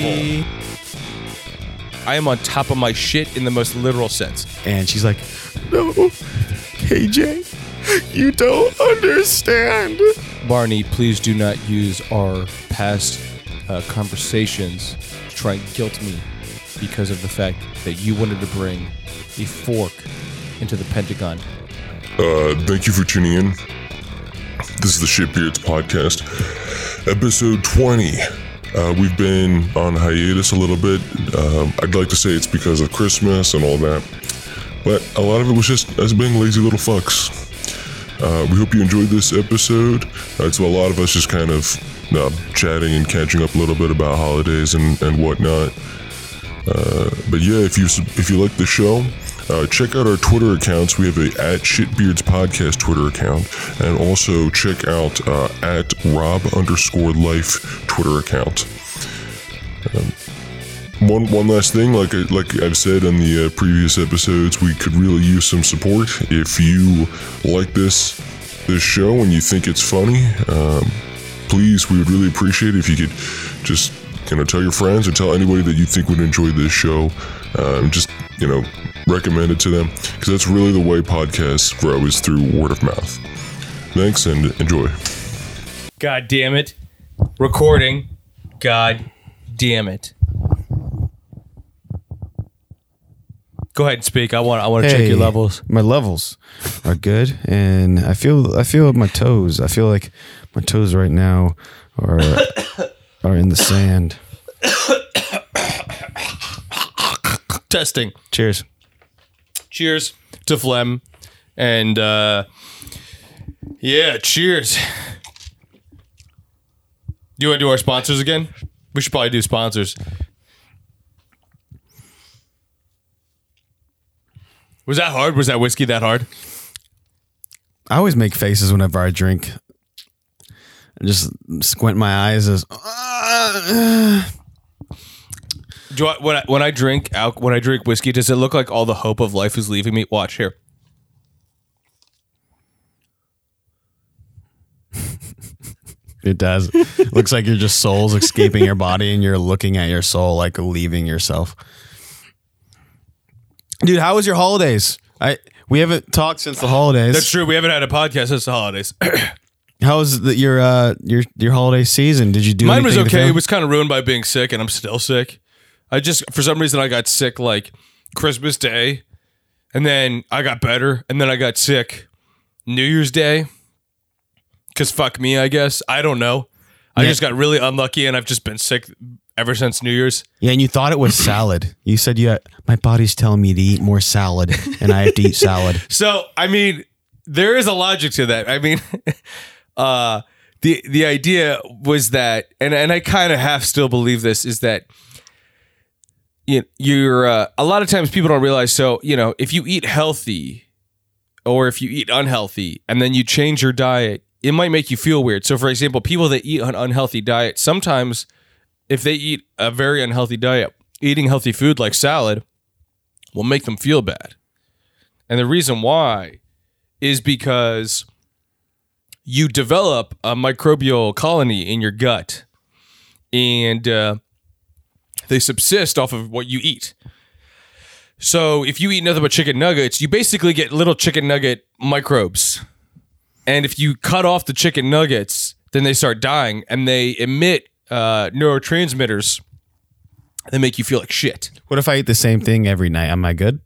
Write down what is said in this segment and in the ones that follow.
home. I am on top of my shit in the most literal sense. And she's like, No, KJ, you don't understand. Barney, please do not use our past uh, conversations to try and guilt me because of the fact that you wanted to bring a fork into the Pentagon. Uh, thank you for tuning in. This is the Shitbeards podcast, episode 20. Uh, we've been on hiatus a little bit. Um, I'd like to say it's because of Christmas and all that, but a lot of it was just us being lazy little fucks. Uh, we hope you enjoyed this episode. Uh, it's a lot of us just kind of uh, chatting and catching up a little bit about holidays and, and whatnot. Uh, but yeah, if you if you like the show, uh, check out our Twitter accounts. We have a at Shitbeards Podcast Twitter account, and also check out uh, at Rob underscore Life Twitter account. Um, one one last thing, like like I've said in the uh, previous episodes, we could really use some support. If you like this this show and you think it's funny, um, please, we would really appreciate it if you could just you know tell your friends and tell anybody that you think would enjoy this show. Um, just you know recommend it to them because that's really the way podcasts grow is through word of mouth. Thanks and enjoy. God damn it. Recording. God damn it. Go ahead and speak. I want I want to check your levels. My levels are good, and I feel I feel my toes. I feel like my toes right now are are in the sand. Testing. Cheers. Cheers to phlegm. And uh yeah, cheers. Do you want to do our sponsors again? We should probably do sponsors. Was that hard? Was that whiskey that hard? I always make faces whenever I drink. I just squint my eyes as Do I, when I when I drink when I drink whiskey, does it look like all the hope of life is leaving me? Watch here. it does. Looks like you're just souls escaping your body, and you're looking at your soul like leaving yourself. Dude, how was your holidays? I we haven't talked since the holidays. That's true. We haven't had a podcast since the holidays. How was the, your uh your your holiday season? Did you do Mine was anything to okay. It was kind of ruined by being sick, and I'm still sick. I just for some reason I got sick like Christmas Day, and then I got better, and then I got sick New Year's Day. Cause fuck me, I guess I don't know. I Yeah. just got really unlucky, and I've just been sick ever since New Year's. Yeah, and you thought it was salad. You said, "Yeah, my body's telling me to eat more salad, and I have to eat salad." So I mean, there is a logic to that. I mean, uh, the the idea was that, and and I kind of half still believe this is that you're uh, a lot of times people don't realize. So you know, if you eat healthy, or if you eat unhealthy, and then you change your diet, it might make you feel weird. So, for example, people that eat an unhealthy diet, sometimes if they eat a very unhealthy diet, eating healthy food like salad will make them feel bad. And the reason why is because you develop a microbial colony in your gut and uh, they subsist off of what you eat. So if you eat nothing but chicken nuggets, you basically get little chicken nugget microbes. And if you cut off the chicken nuggets, then they start dying and they emit uh, neurotransmitters that make you feel like shit. What if I eat the same thing every night? Am I good?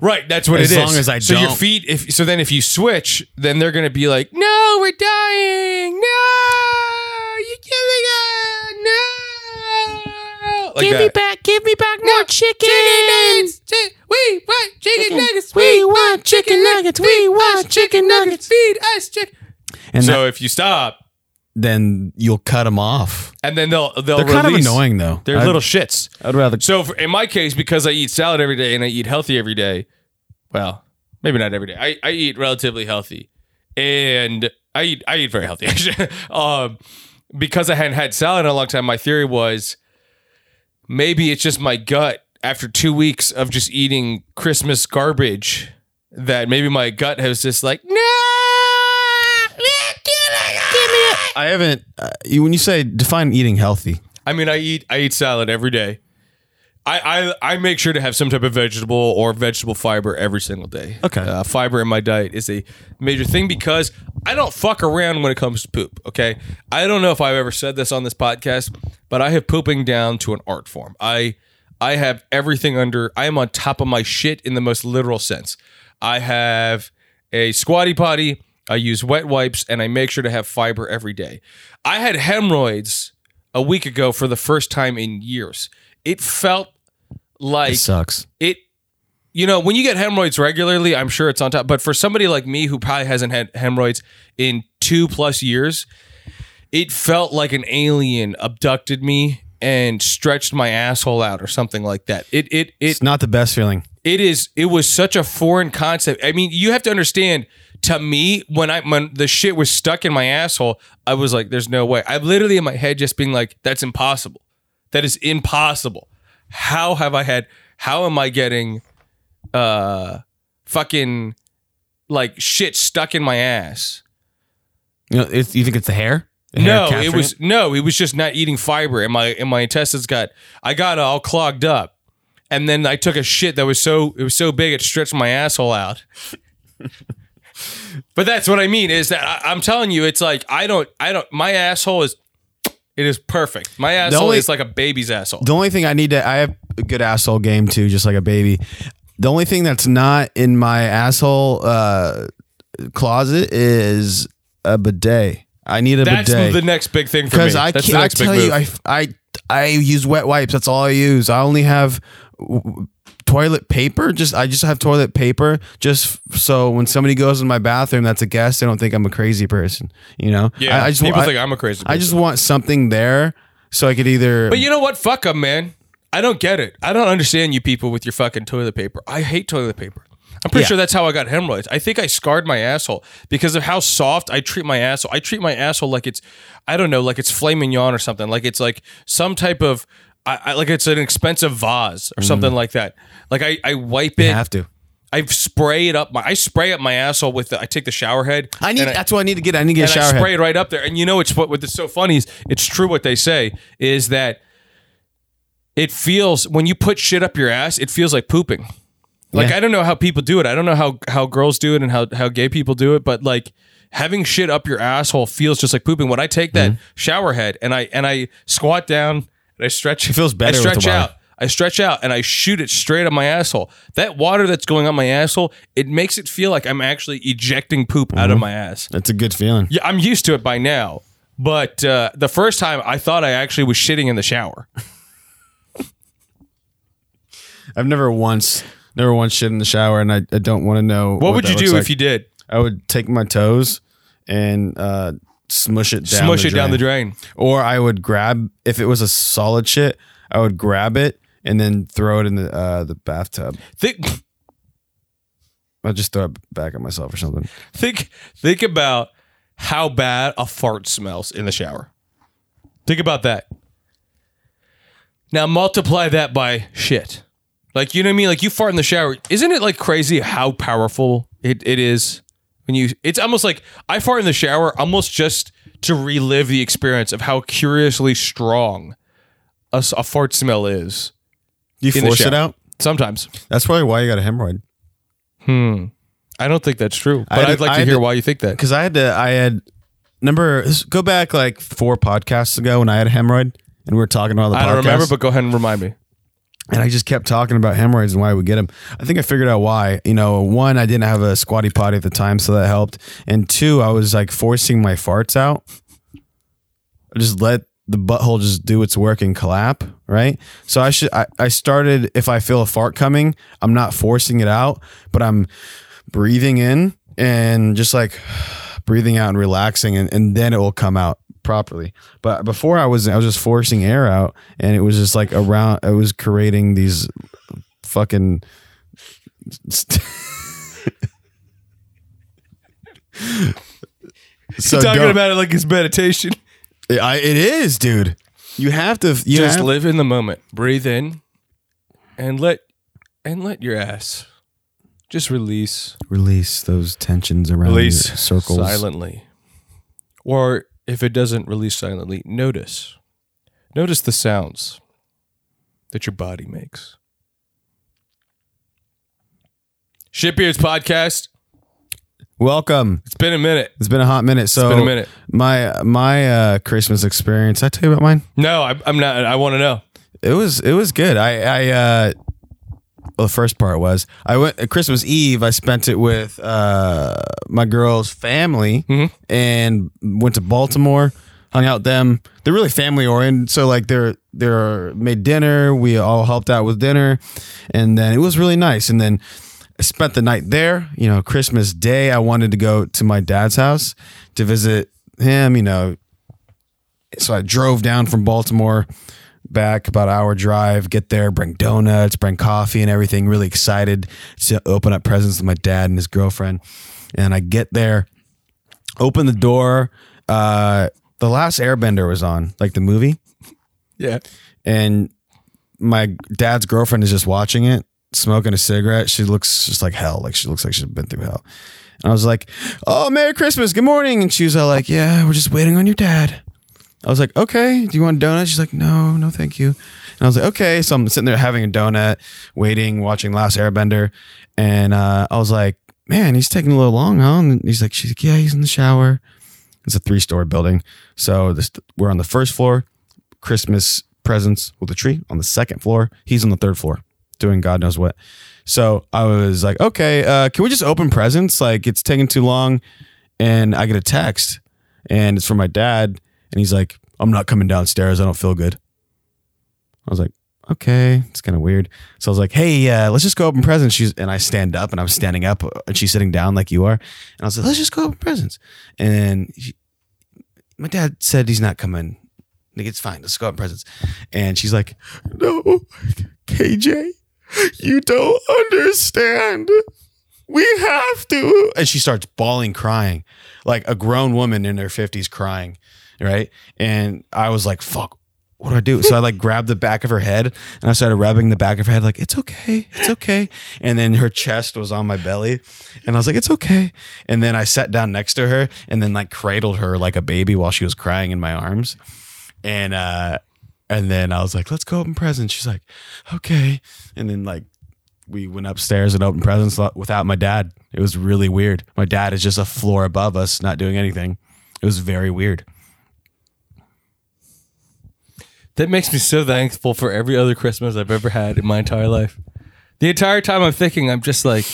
Right, that's what As it is. long as I so your don't- feet. If so, then if you switch, then they're gonna be like, "No, we're dying. No, you're killing like Give me back, give me back more chicken. nuggets. Chi- We want chicken nuggets. We want chicken nuggets. We want chicken nuggets. Feed us chicken. And so if you stop, then you'll cut them off. and then they'll they'll They're kind of annoying though. They're I'd- little shits. I'd rather. So for, in my case, because I eat salad every day and I eat healthy every day, well, maybe not every day. I, I eat relatively healthy, and I eat I eat very healthy actually. um, because I hadn't had salad in a long time, my theory was maybe it's just my gut after two weeks of just eating Christmas garbage that maybe my gut has just like no. I haven't. Uh, you, when you say define eating healthy, I mean, I eat I eat salad every day. I, I I make sure to have some type of vegetable or vegetable fiber every single day. Okay. uh, fiber in my diet is a major thing because I don't fuck around when it comes to poop. Okay, I don't know if I've ever said this on this podcast, but I have pooping down to an art form. I I have everything under. I am on top of my shit in the most literal sense. I have a squatty potty. I use wet wipes and I make sure to have fiber every day. I had hemorrhoids a week ago for the first time in years. It felt like it sucks. it you know when you get hemorrhoids regularly i'm sure it's on top but for somebody like me who probably hasn't had hemorrhoids in two plus years it felt like an alien abducted me and stretched my asshole out or something like that. It it it It's not the best feeling. it is it was such a foreign concept. I mean you have to understand to me when i when the shit was stuck in my asshole i was like there's no way. I'm literally in my head just being like that's impossible. That is impossible how have i had how am i getting uh fucking like shit stuck in my ass You know, it's, you think it's the hair? The hair no, it capturing was no, it was just not eating fiber, and my and my intestines got I got all clogged up, and then I took a shit that was so it was so big it stretched my asshole out. but that's what I mean is that I, I'm telling you, it's like I don't I don't my asshole is it is perfect. My asshole only- is like a baby's asshole. The only thing I need to, I have a good asshole game too, just like a baby. The only thing that's not in my asshole uh, closet is a bidet. I need a bidet. That's bidet the next big thing for me. because I That's the can't. I next big tell you, move. I, I I use wet wipes. That's all I use. I only have w- toilet paper. Just I just have toilet paper just so when somebody goes in my bathroom, that's a guest. They don't think I'm a crazy person. You know. yeah, I, I just people want, think I'm a crazy. I, I just want something there so I could either. But you know what? Fuck them, man. I don't get it. I don't understand you people with your fucking toilet paper. I hate toilet paper. I'm pretty Yeah. sure that's how I got hemorrhoids. I think I scarred my asshole because of how soft I treat my asshole. I treat my asshole like it's, I don't know, like it's filet mignon or something. Like it's like some type of, I, I like it's an expensive vase or something like that. Like I, I wipe you it. have to. I spray it up my. I spray up my asshole with. The, I take the shower head. I need. and that's what I need to get. I need to get a and shower I head. spray it right up there. And you know, it's what what's so funny is it's true what they say is that it feels when you put shit up your ass, it feels like pooping. Like Yeah. I don't know how people do it. I don't know how how girls do it and how how gay people do it, but like having shit up your asshole feels just like pooping. When I take that Mm-hmm. shower head and I and I squat down and I stretch, it feels better I stretch out. I stretch out and I shoot it straight up my asshole. That water that's going up my asshole, it makes it feel like I'm actually ejecting poop out Mm-hmm. of my ass. That's a good feeling. Yeah, I'm used to it by now. But uh, the first time, I thought I actually was shitting in the shower. I've never once, never once shit in the shower, and I, I don't want to know. What, would that you looks do like. if you did? I would take my toes and uh, smush it down. Smush the it down the drain. Or I would grab if it was a solid shit. I would grab it and then throw it in the uh, the bathtub. Think, I'd just throw it back at myself or something. think, think about how bad a fart smells in the shower. Think about that. Now multiply that by shit. Like you know what I mean? Like you fart in the shower. Isn't it like crazy how powerful it, it is when you? It's almost like I fart in the shower almost just to relive the experience of how curiously strong a fart smell is. You force it out? Sometimes. That's probably why you got a hemorrhoid. Hmm. I don't think that's true. But I'd to- like to hear to- why you think that. Because I had to, I had number go back like four podcasts ago when I had a hemorrhoid and we were talking about the I don't remember, but go ahead and remind me. And I just kept talking about hemorrhoids and why we get them. I think I figured out why. You know, one, I didn't have a squatty potty at the time, so that helped. And two, I was like forcing my farts out. I just let the butthole just do its work and clap, right? So I should. I, I started. If I feel a fart coming, I'm not forcing it out, but I'm breathing in and just like breathing out and relaxing, and, and then it will come out properly. But before I was I was just forcing air out, and it was just like around. It was creating these fucking. So Talking don't- about it like it's meditation. I, it is, dude. You have to. You Just have, live in the moment. Breathe in, and let and let your ass just release. release those tensions around your Release circles. silently. Or if it doesn't release silently, notice. Notice the sounds that your body makes. Shitbeards podcast. Welcome. It's been a minute. It's been a hot minute. So been a minute. My my uh, Christmas experience. I tell you about mine. No, I, I'm not. I want to know. It was it was good. I I uh, the first part was I went uh, Christmas Eve. I spent it with uh, my girl's family and went to Baltimore. Hung out with them. They're really family oriented. So like they're they're made dinner. We all helped out with dinner, and then it was really nice. And then I spent the night there. You know, Christmas Day, I wanted to go to my dad's house to visit him. You know, so I drove down from Baltimore back about an hour drive, get there, bring donuts, bring coffee and everything. Really excited to open up presents with my dad and his girlfriend. And I get there, open the door. Uh, the last Airbender was on, like the movie, Yeah. and my dad's girlfriend is just watching it, smoking a cigarette. She looks just like hell. Like she looks like she's been through hell. And I was like, "Oh, Merry Christmas, good morning." And she was all like, "Yeah, we're just waiting on your dad." I was like, "Okay, do you want a donut?" She's like, "No, no, thank you." And I was like, "Okay." So I'm sitting there having a donut, waiting, watching Last Airbender, and uh, I was like, "Man, he's taking a little long, huh?" And he's like, "She's like, yeah, he's in the shower." It's a three story building, so this we're on the first floor. Christmas presents with a tree on the second floor. He's on the third floor doing God knows what. So I was like, okay, uh, can we just open presents? Like it's taking too long. And I get a text and it's from my dad. And he's like, I'm not coming downstairs. I don't feel good. I was like, okay, it's kind of weird. So I was like, hey, uh, let's just go open presents. She's and I stand up and I'm standing up and she's sitting down like you are. And I was like, let's just go open presents. And she, my dad said he's not coming. Like, it's fine. Let's go open presents. And she's like, no, KJ, you don't understand. We have to. And she starts bawling, crying, like a grown woman in her 50s crying. Right. And I was like, fuck, what do I do? So I like grabbed the back of her head and I started rubbing the back of her head, like, it's okay. It's okay. And then her chest was on my belly. And I was like, it's okay. And then I sat down next to her and then like cradled her like a baby while she was crying in my arms. And, uh, and then I was like, let's go open presents. She's like, okay. And then like we went upstairs and opened presents without my dad. It was really weird. My dad is just a floor above us, not doing anything. It was very weird. That makes me so thankful for every other Christmas I've ever had in my entire life. The entire time I'm thinking, I'm just like,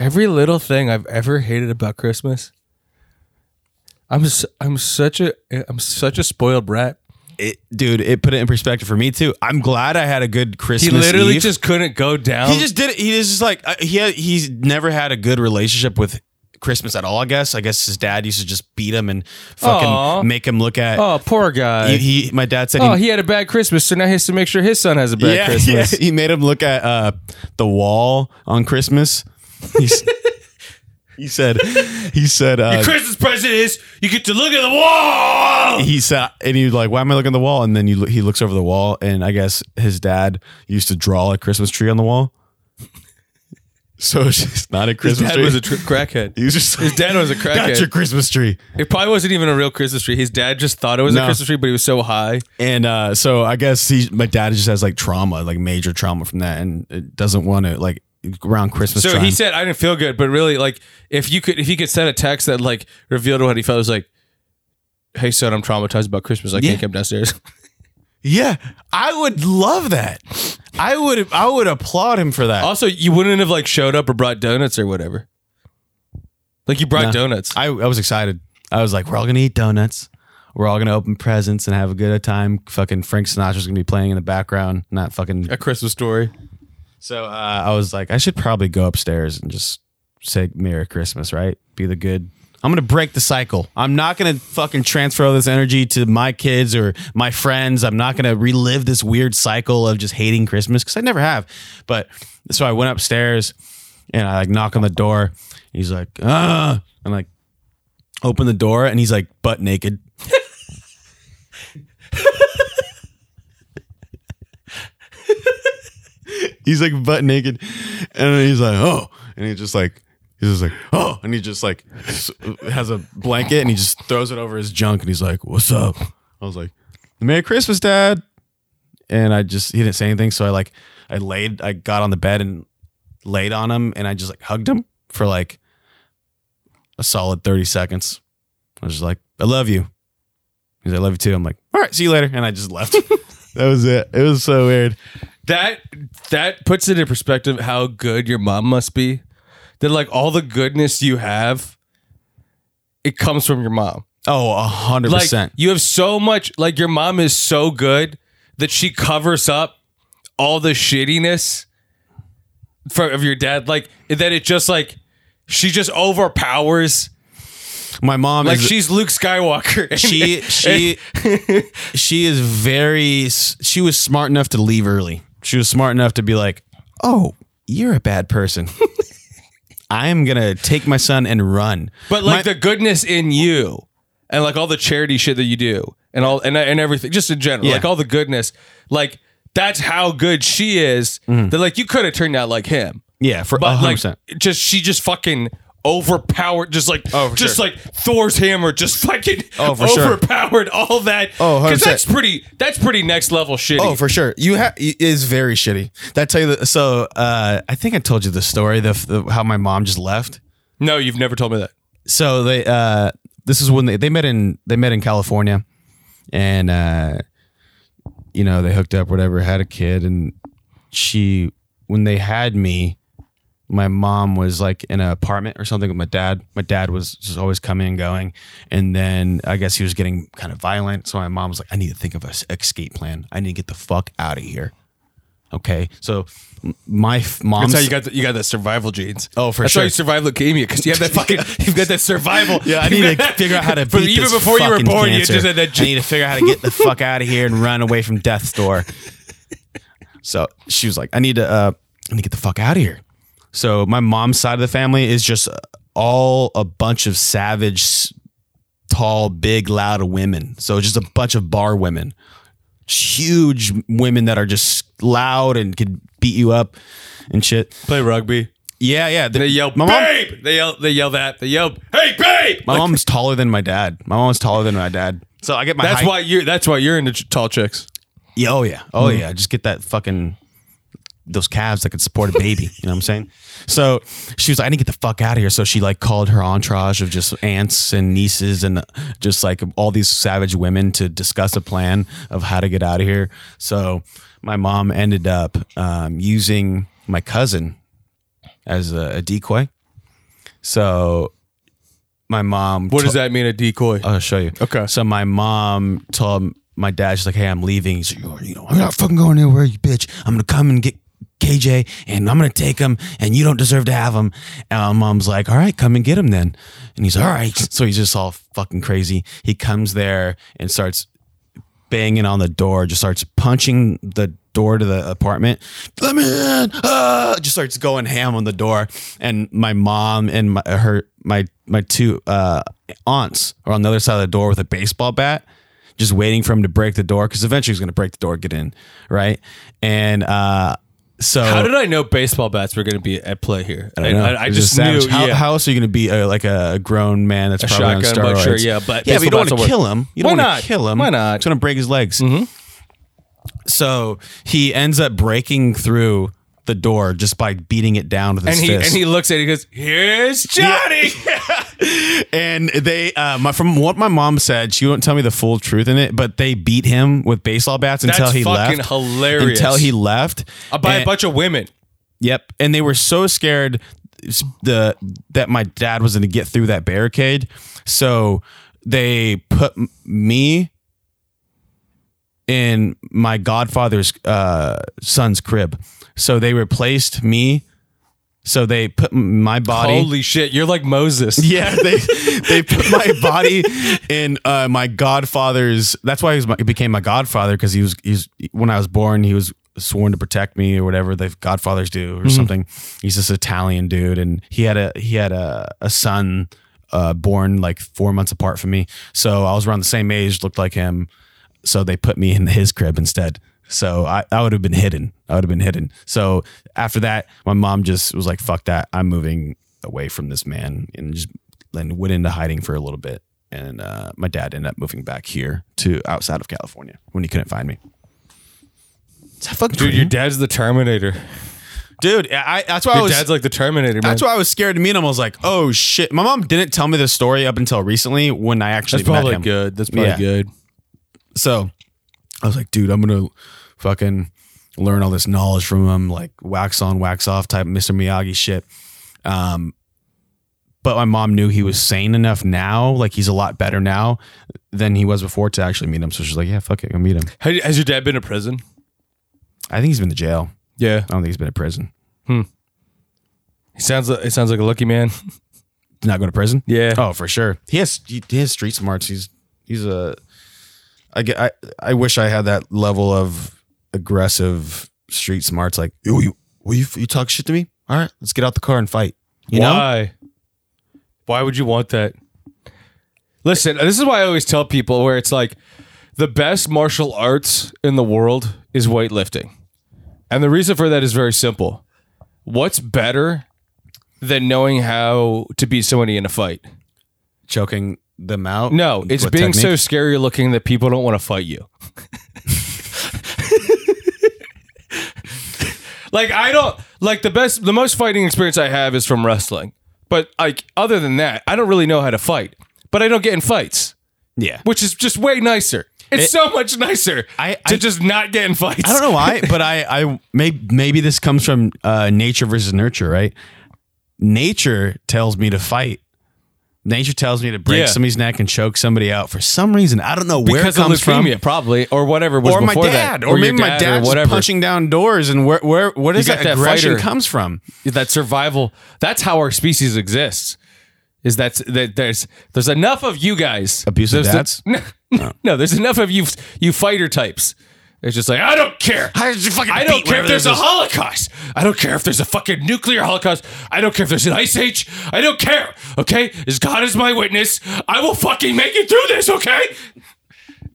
every little thing I've ever hated about Christmas. I'm s- I'm such a I'm such a spoiled brat. It, dude, it put it in perspective for me too. I'm glad I had a good Christmas. He literally Eve. just couldn't go down. he just did it. He is just like uh, he had, he's never had a good relationship with Christmas at all. I guess. I guess his dad used to just beat him and fucking Aw. make him look at. oh poor guy. he, he, my dad said oh, he, had a bad Christmas, so now he has to make sure his son has a bad yeah, Christmas. yeah, he made him look at uh, the wall on Christmas. He said, he said, uh, Christmas present is you get to look at the wall. he said, and he was like, "Why am I looking at the wall?" And then you, he looks over the wall, and I guess his dad used to draw a Christmas tree on the wall. So it's just not a Christmas His dad tree. was a tr- crackhead. he was just His dad was a crackhead. got your. Christmas tree. It probably wasn't even a real Christmas tree. His dad just thought it was a No. Christmas tree, but he was so high. And uh, so I guess he, my dad just has like trauma, like major trauma from that, and it doesn't want to like around Christmas. So time. he said, "I didn't feel good," but really, like, if you could, if he could send a text that like revealed what he felt, it was like, "Hey son, I'm traumatized about Christmas. I Yeah. can't come downstairs." "Yeah, I would love that. I would, I would applaud him for that. also, you wouldn't have like showed up or brought donuts or whatever. Like you brought No. donuts. I, I was excited. I was like, we're all gonna eat donuts. We're all gonna open presents and have a good time. Fucking Frank Sinatra's gonna be playing in the background, not fucking. a Christmas story. So uh, I was like, I should probably go upstairs and just say Merry Christmas, right? Be the good I'm gonna break the cycle. I'm not gonna fucking transfer all this energy to my kids or my friends. I'm not gonna relive this weird cycle of just hating Christmas because I never have. But so I went upstairs and I like knock on the door. He's like, ah, and like open the door and he's like butt naked. he's like butt naked, and he's like, oh, and he's just like he's just like, oh, and he just like has a blanket and he just throws it over his junk and he's like, what's up? I was like, Merry Christmas, Dad. And I just he didn't say anything, so I like I laid, I got on the bed and laid on him, and I just like hugged him for like a solid thirty seconds. I was just like, I love you. He's like, I love you too. I'm like, all right, see you later, and I just left. that was it. It was so weird. that that puts it in perspective how good your mom must be. That like all the goodness you have, it comes from your mom. Oh, a hundred Like percent. you have so much. Like your mom is so good that she covers up all the shittiness for, of your dad. Like that, it just like she just overpowers. My mom Like is she's Luke Skywalker. she she she is very she was smart enough to leave early she was smart enough to be like oh you're a bad person i am gonna take my son and run But like My- the goodness in you, and like all the charity shit that you do, and all and and everything, just in general, Yeah. like all the goodness, like that's how good she is. Mm-hmm. That like you could have turned out like him, yeah for but 100% like just she just fucking overpowered, just like Oh, for just sure. like Thor's hammer, just fucking Oh, for sure. overpowered all that. Oh, 100%. that's pretty. That's pretty next level shitty. Oh, for sure. You have it is very shitty. That tell you that. So, uh, I think I told you the story the, the how my mom just left. no, you've never told me that. so they uh this is when they, they met in they met in California and uh you know they hooked up whatever had a kid and she when they had me my mom was like in an apartment or something with my dad my dad was just always coming and going and then i guess he was getting kind of violent so my mom was like i need to think of an escape plan i need to get the fuck out of here okay so my f- mom's That's how you got the, you got that survival genes. Oh, for That's sure. why you survived leukemia because you have that fucking you've got that survival. Yeah, I need to figure out how to But beat even this before you were born, you just had that I need to figure out how to get the fuck out of here and run away from death's door. So she was like, "I need to, uh, I need to get the fuck out of here." So my mom's side of the family is just all a bunch of savage, tall, big, loud women. So just a bunch of bar women, huge women that are just loud and could beat you up and shit. play rugby. Yeah, yeah. They yell, my mom, babe. They yell. They yell that. They yell, hey, babe. my mom's taller than my dad. My mom's taller than my dad. So I get my That's height- why you're. That's why you're into tall chicks. Yeah, oh yeah. Oh mm-hmm. yeah. Just get that fucking those calves that could support a baby. you know what I'm saying? So she was like, I need to get the fuck out of here. So she like called her entourage of just aunts and nieces and just like all these savage women to discuss a plan of how to get out of here. So my mom ended up um, using my cousin as a, a decoy. So my mom What does that mean? A decoy. I'll show you. Okay. So my mom told my dad, she's like, "Hey, I'm leaving." He's like, "You know, I'm not fucking going anywhere, you bitch. I'm gonna come and get KJ, and I'm gonna take him, and you don't deserve to have him." And my mom's like, "All right, come and get him then." And he's all right. So he's just all fucking crazy. He comes there and starts banging on the door, just starts punching the door to the apartment. Let me in! Ah! Just starts going ham on the door, and my mom and my her my my two uh, aunts are on the other side of the door with a baseball bat, just waiting for him to break the door because eventually he's going to break the door, get in, right? And uh, so How did I know baseball bats were going to be at play here? I, I. I, I just knew. How, yeah. how else are you going to be uh, like a grown man that's A probably on shotgun, but sure, yeah, but yeah, but you don't want to kill him. You don't want not? to kill him. Why not? It's going to break his legs. So he ends up breaking through the door just by beating it down with his and he fist. and he looks at it. He goes, "Here's Johnny." and they uh, my, from what my mom said she won't tell me the full truth in it but they beat him with baseball bats until That's he fucking left hilarious. until he left Uh, by a And- bunch of women. Yep, and they were so scared the that my dad was going to get through that barricade, so they put m- me in my godfather's uh, son's crib. So they replaced me So they put my body. Holy shit, you're like Moses. Yeah, they they put my body in uh, my godfather's. That's why he, was my, he became my godfather because he was he's when I was born he was sworn to protect me or whatever the godfathers do or something. He's this Italian dude, and he had a he had a a son uh, born like four months apart from me. So I was around the same age, looked like him. So they put me in his crib instead. So I, I would have been hidden. I would have been hidden. So after that, my mom just was like, "Fuck that! I'm moving away from this man," and just then went into hiding for a little bit. And uh, my dad ended up moving back here to outside of California when he couldn't find me. Dude, crazy? your dad's the Terminator. dude. I, that's why I Your was. dad's like the Terminator, man. that's why I was scared to meet him. I was like, "Oh shit!" My mom didn't tell me this story up until recently when I actually That's probably good. That's probably Yeah. good. So I was like, dude, I'm gonna fucking learn all this knowledge from him, like wax on, wax off type Mr. Miyagi shit. Um, but my mom knew he was sane enough now, like he's a lot better now than he was before to actually meet him. So she's like, yeah, fuck it, go meet him. Has has your dad been to prison? I think he's been to jail. Yeah. I don't think he's been to prison. Hmm. He sounds like it sounds like a lucky man. Not going to prison. Yeah. Oh, for sure. He has he, he has street smarts. He's he's a. I get. I I wish I had that level of aggressive street smarts. Like, you you will you, you talk shit to me? All right, let's get out the car and fight. You know? Why? Why would you want that? Listen, this is why I always tell people where it's like the best martial arts in the world is weightlifting. And the reason for that is very simple. What's better than knowing how to beat somebody in a fight? Choking them out. No, it's being so scary looking that people don't want to fight you. like I don't like the best the most fighting experience I have is from wrestling. But like other than that, I don't really know how to fight. But I don't get in fights, Yeah. which is just way nicer. It's It- so much nicer I- to I- just not get in fights. I don't know why, but I I maybe maybe this comes from uh, nature versus nurture, right? Nature tells me to fight. Nature tells me to break Yeah. somebody's neck and choke somebody out for some reason. I don't know where because it comes of from. probably, or whatever was or my before dad, that, or, your maybe my dad dad's or whatever. punching down doors, and where where does You that, got that aggression fighter. comes from? that survival that's how our species exists is that that there's there's enough of you guys Abusive There's the- no, oh. no there's enough of you you fighter types it's just like I don't care. I don't care if there's a holocaust. I don't care if there's a fucking nuclear holocaust. I don't care if there's an ice age. I don't care. Okay, as God is my witness, I will fucking make it through this. Okay.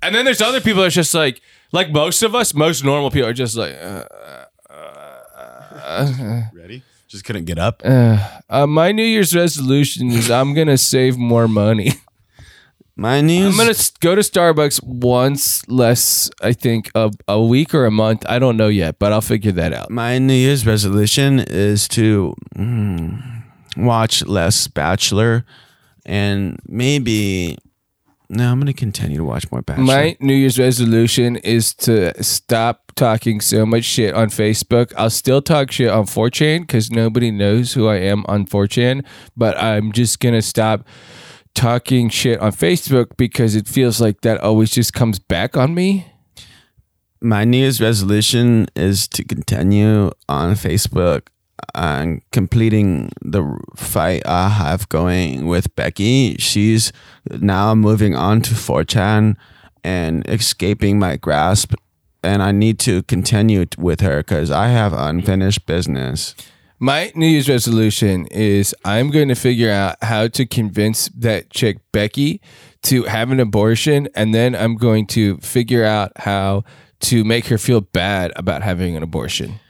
And then there's other people that's just like, like most of us, most normal people are just like, uh, Ready? Just couldn't get up. Uh, my New Year's resolution is I'm gonna save more money. My news. I'm gonna s- go to Starbucks once less, I think, a, a week or a month. I don't know yet, but I'll figure that out. my New Year's resolution is to mm, watch less Bachelor, and maybe. No, I'm gonna continue to watch more Bachelor. My New Year's resolution is to stop talking so much shit on Facebook. I'll still talk shit on 4chan because nobody knows who I am on 4chan, but I'm just gonna stop talking shit on Facebook because it feels like that always just comes back on me. my New Year's resolution is to continue on Facebook and completing the fight I have going with Becky. She's now moving on to 4chan and escaping my grasp. And I need to continue with her because I have unfinished business. My New Year's resolution is I'm going to figure out how to convince that chick Becky to have an abortion, and then I'm going to figure out how to make her feel bad about having an abortion.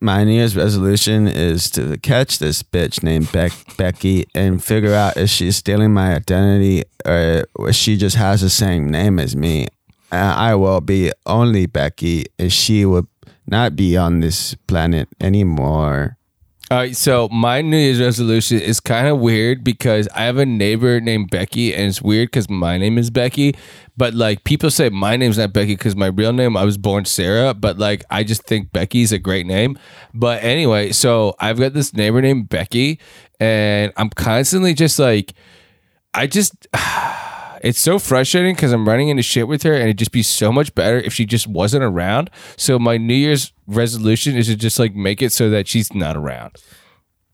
My New Year's resolution is to catch this bitch named Beck- Becky and figure out if she's stealing my identity or if she just has the same name as me. And I will be only Becky and she will not be on this planet anymore. All right, so my New Year's resolution is kind of weird because I have a neighbor named Becky, and it's weird because my name is Becky. But like people say my name's not Becky because my real name I was born Sarah, but like I just think Becky's a great name. But anyway, so I've got this neighbor named Becky, and I'm constantly just like, I just. It's so frustrating because I'm running into shit with her, and it'd just be so much better if she just wasn't around. So my New Year's resolution is to just like make it so that she's not around.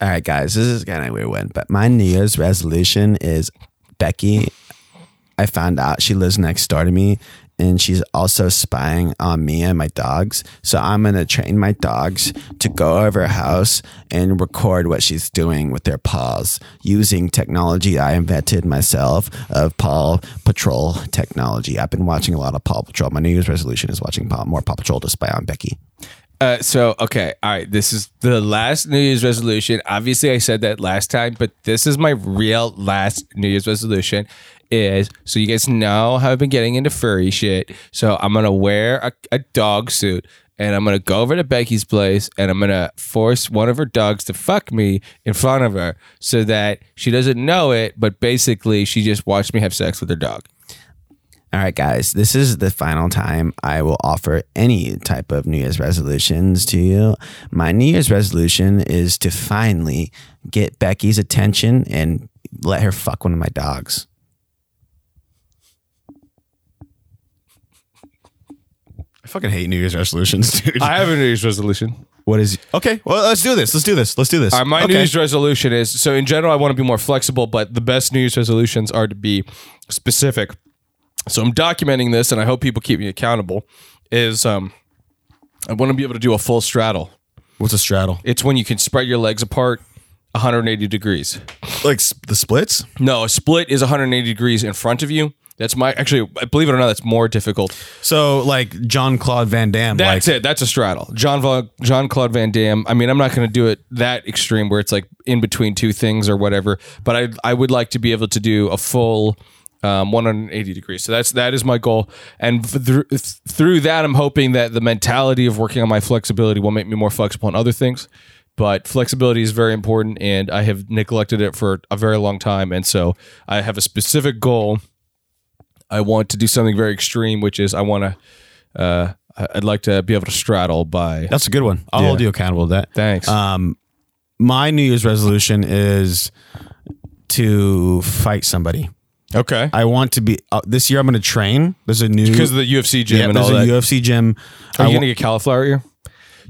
All right, guys, this is kind of weird one, but my New Year's resolution is Becky. I found out she lives next door to me and she's also spying on me and my dogs. So I'm going to train my dogs to go over her house and record what she's doing with their paws using technology I invented myself of Paw Patrol technology. I've been watching a lot of Paw Patrol. My New Year's resolution is watching Paw, more Paw Patrol to spy on Becky. Uh, so okay, all right. This is the last New Year's resolution. Obviously, I said that last time, but this is my real last New Year's resolution. Is so you guys know how I've been getting into furry shit. So I'm gonna wear a, a dog suit and I'm gonna go over to Becky's place and I'm gonna force one of her dogs to fuck me in front of her so that she doesn't know it, but basically she just watched me have sex with her dog. All right, guys, this is the final time I will offer any type of New Year's resolutions to you. My New Year's resolution is to finally get Becky's attention and let her fuck one of my dogs. I fucking hate New Year's resolutions, dude. I have a New Year's resolution. what is okay? Well, let's do this. Let's do this. Let's do this. All right, my okay. New Year's resolution is so in general, I want to be more flexible, but the best New Year's resolutions are to be specific. So I'm documenting this, and I hope people keep me accountable. Is um, I want to be able to do a full straddle. What's a straddle? It's when you can spread your legs apart 180 degrees. Like the splits? No, a split is 180 degrees in front of you. That's my actually, believe it or not, that's more difficult. So like John Claude Van Damme. That's like, it. That's a straddle. John John Claude Van Damme. I mean, I'm not going to do it that extreme where it's like in between two things or whatever. But I I would like to be able to do a full um, 180 degrees. So that's that is my goal. And through through that, I'm hoping that the mentality of working on my flexibility will make me more flexible on other things. But flexibility is very important, and I have neglected it for a very long time. And so I have a specific goal. I want to do something very extreme, which is I want to. Uh, I'd like to be able to straddle by. That's a good one. I'll Yeah. hold you accountable to that. Thanks. Um, my New Year's resolution is to fight somebody. okay. I want to be uh, this year. I'm going to train. There's a new Because of the UFC gym yeah, and there's all a that. UFC gym. Are I you wa- gonna get cauliflower ear?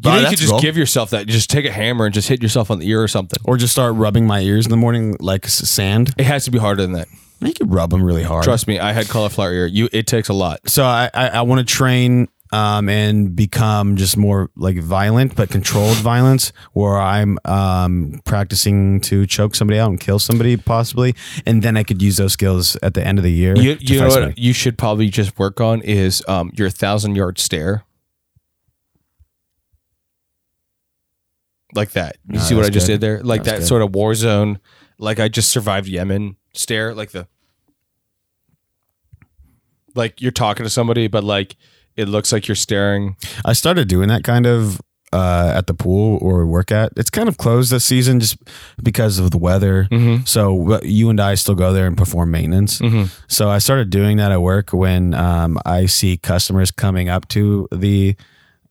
You know, you could just cool. give yourself that. Just take a hammer and just hit yourself on the ear or something. or just start rubbing my ears in the morning like sand. It has to be harder than that. You could rub them really hard. Trust me, I had cauliflower ear. You, it takes a lot. So I I, I want to train um, and become just more like violent, but controlled violence, where I'm um, practicing to choke somebody out and kill somebody possibly, and then I could use those skills at the end of the year. You, you know what somebody. you should probably just work on is um, your thousand yard stare. Like that. You No, see what I that's just good. did there? Like That's that sort of war zone. Like I just survived Yemen stare. Like the. Like you're talking to somebody, but like it looks like you're staring. I started doing that kind of uh, at the pool or work at. It's kind of closed this season just because of the weather. Mm-hmm. So you and I still go there and perform maintenance. So I started doing that at work when um, I see customers coming up to the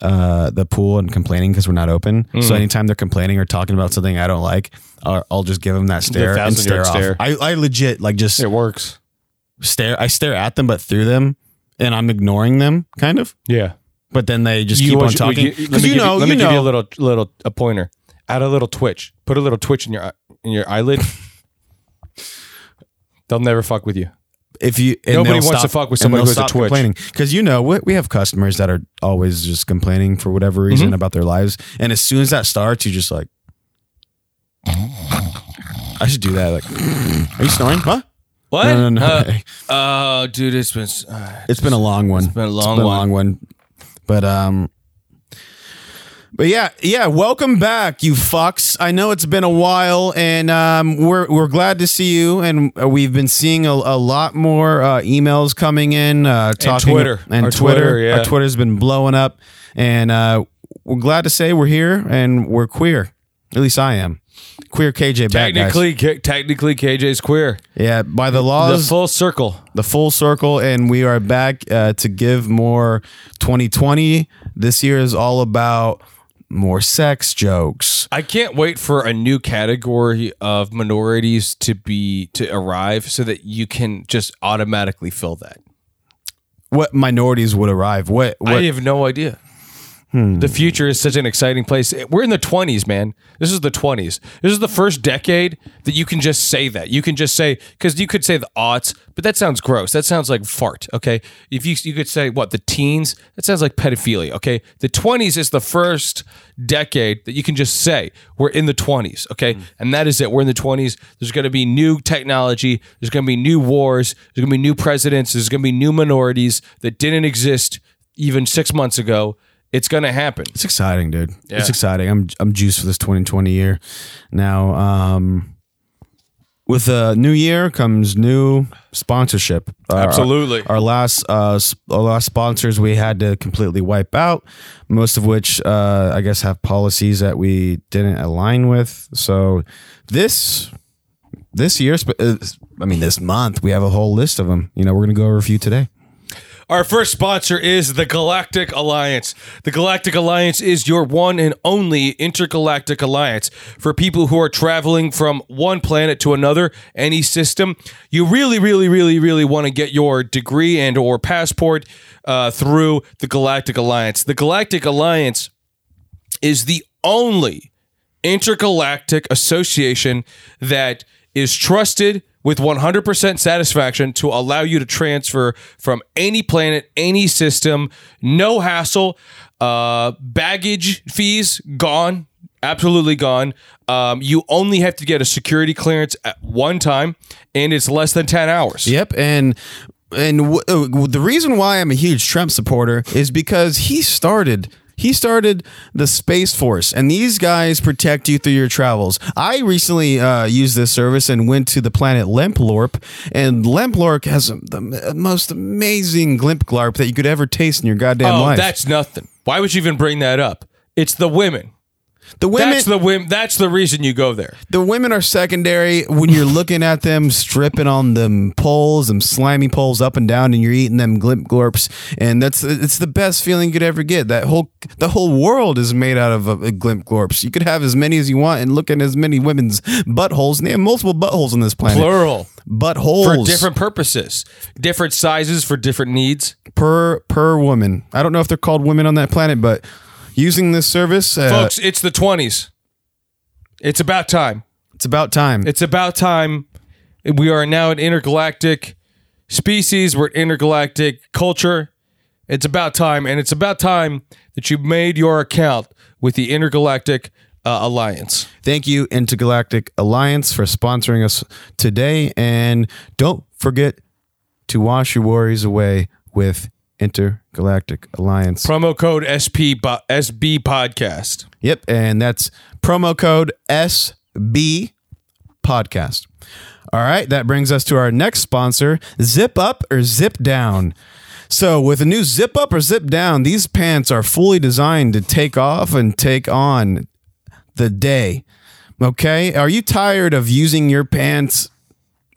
uh, the pool and complaining because we're not open. Mm-hmm. So anytime they're complaining or talking about something I don't like, I'll, I'll just give them that stare and stare off. stare. I, I legit like just It works. stare. I stare at them, but through them, and I'm ignoring them, kind of. Yeah. But then they just keep on you- talking you- let because me you give know, let you me give you a little little a pointer. Add a little twitch. Put a little twitch in your eye- in your eyelid. They'll never fuck with you. If you and Nobody wants to fuck with somebody they'll who has a stop twitch. complaining because you know we, we have customers that are always just complaining for whatever Mm-hmm. reason about their lives, and as soon as that starts, you just like. I should do that. Like, are you snoring? Huh? What? No, no, no. oh, dude, it's been. Uh, It's been a long one. It's been a long one. one. But um but yeah, yeah, welcome back, you fucks. I know it's been a while, and um, we're we're glad to see you. And uh, we've been seeing a, a lot more uh, emails coming in, uh, talking Twitter. and Our Twitter. Twitter, yeah. Our Twitter's been blowing up, and uh, we're glad to say we're here and we're queer. At least I am queer. KJ back, guys. technically, K- technically, KJ's queer. yeah. By the The laws, full circle. the full circle and we are back uh, to give more 2020 this year is all about more sex jokes I can't wait for a new category of minorities to be to arrive, so that you can just automatically fill that. what minorities would arrive what, what I have no idea. Hmm. The future is such an exciting place. We're in the 20s, man. This is the 20s. This is the first decade that you can just say that. You can just say because you could say the aughts, but that sounds gross. That sounds like fart. Okay, if you you could say what the teens, that sounds like pedophilia. Okay, the 20s is the first decade that you can just say we're in the 20s. Okay, hmm. and that is it. We're in the 20s. There's going to be new technology. There's going to be new wars. There's going to be new presidents. There's going to be new minorities that didn't exist even six months ago. It's going to happen. It's exciting, dude. Yeah. It's exciting. I'm I'm juiced for this 2020 year. Now, um, with the new year comes new sponsorship. Absolutely. Our, last uh, our last sponsors we had to completely wipe out. Most of which uh, I guess have policies that we didn't align with. So this this year, uh, I mean this month, we have a whole list of them. You know, we're gonna go over a few today. Our first sponsor is the Galactic Alliance. The Galactic Alliance is your one and only intergalactic alliance for people who are traveling from one planet to another, any system. You really, really, really, really want to get your degree and or passport uh, through the Galactic Alliance. The Galactic Alliance is the only intergalactic association that is trusted with 100% satisfaction to allow you to transfer from any planet, any system, no hassle. Uh, baggage fees gone, absolutely gone. Um, you only have to get a security clearance at one time, and it's less than 10 hours. Yep, and and w- uh, the reason why I'm a huge Trump supporter is because he started he started the Space Force, and these guys protect you through your travels. I recently uh, used this service and went to the planet Lemplorp, and Lemplorp has the most amazing Glimpglarp that you could ever taste in your goddamn Oh, life. that's nothing. Why would you even bring that up? It's the women. The women, That's the women. That's the reason you go there. the women are secondary when you're looking at them stripping on them poles, them slimy poles up and down, and you're eating them glimp glorps, and that's it's the best feeling you could ever get. That whole the whole world is made out of uh, glimp glorps. You could have as many as you want and look at as many women's buttholes. And they have multiple buttholes on this planet. Plural. buttholes for different purposes, different sizes for different needs. per per woman. I don't know if they're called women on that planet, but using this service, uh, Folks, it's the 20s. It's about time. it's about time. It's about time. We are now an intergalactic species. We're an intergalactic culture. It's about time. And it's about time that you made your account with the Intergalactic uh, Alliance. Thank you, Intergalactic Alliance, for sponsoring us today. And don't forget to wash your worries away with Intergalactic Alliance. Promo code SP SB Podcast. Yep. And that's promo code SB Podcast. All right. That brings us to our next sponsor Zip Up or Zip Down. So, with a new zip up or zip down, these pants are fully designed to take off and take on the day. Okay. Are you tired of using your pants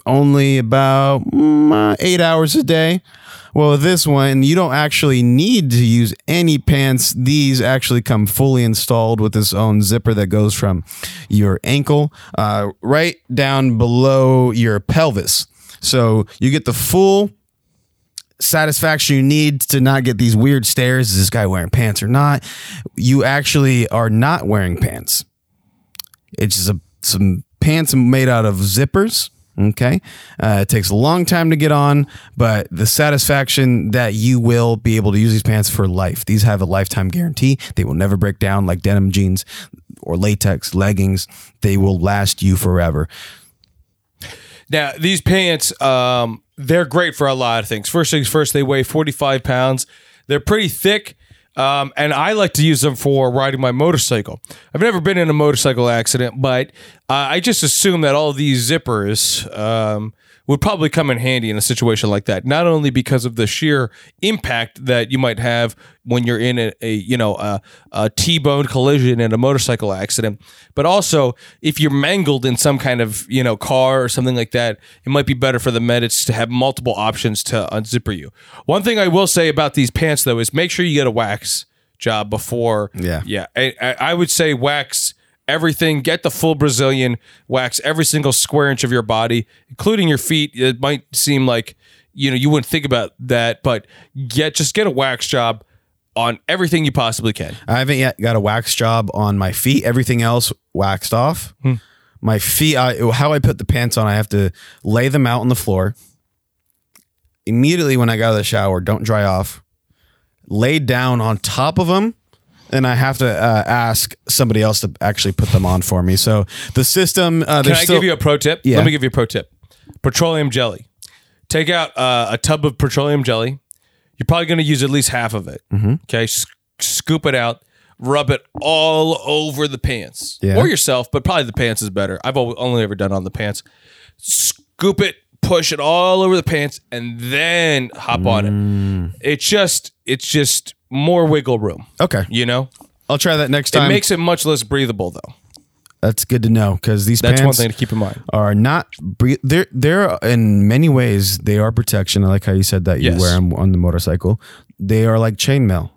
only about mm, uh, eight hours a day? Well, with this one, you don't actually need to use any pants. These actually come fully installed with this own zipper that goes from your ankle uh, right down below your pelvis. So you get the full satisfaction you need to not get these weird stares. Is this guy wearing pants or not? You actually are not wearing pants. It's just a, some pants made out of zippers. Okay. Uh, it takes a long time to get on, but the satisfaction that you will be able to use these pants for life. These have a lifetime guarantee. They will never break down like denim jeans or latex leggings. They will last you forever. Now, these pants, um, they're great for a lot of things. First things first, they weigh 45 pounds. They're pretty thick. Um, and I like to use them for riding my motorcycle. I've never been in a motorcycle accident, but uh, I just assume that all these zippers um, would probably come in handy in a situation like that. Not only because of the sheer impact that you might have when you're in a, a you know a, a T-bone collision in a motorcycle accident, but also if you're mangled in some kind of you know car or something like that, it might be better for the medics to have multiple options to unzipper you. One thing I will say about these pants though is make sure you get a wax job before. Yeah. yeah. I, I I would say wax everything. Get the full Brazilian wax every single square inch of your body, including your feet. It might seem like you know you wouldn't think about that, but get just get a wax job on everything you possibly can. I haven't yet got a wax job on my feet. Everything else waxed off. Hmm. My feet, I, how I put the pants on, I have to lay them out on the floor. Immediately when I got out of the shower, don't dry off. Lay down on top of them, and I have to uh, ask somebody else to actually put them on for me. So the system. Uh, Can I still- give you a pro tip? Yeah. Let me give you a pro tip. Petroleum jelly. Take out uh, a tub of petroleum jelly. You're probably going to use at least half of it. Mm-hmm. Okay, S- scoop it out, rub it all over the pants, Yeah. or yourself, but probably the pants is better. I've al- only ever done on the pants. Scoop it, push it all over the pants, and then hop on Mm. it. It's just, it's just more wiggle room. Okay, You know, I'll try that next time. it makes it much less breathable, though. That's good to know because these That's pants one thing to keep in mind. are not. bre- They're they're in many ways they are protection. I like how you said that you Yes. wear them on the motorcycle. They are like chainmail.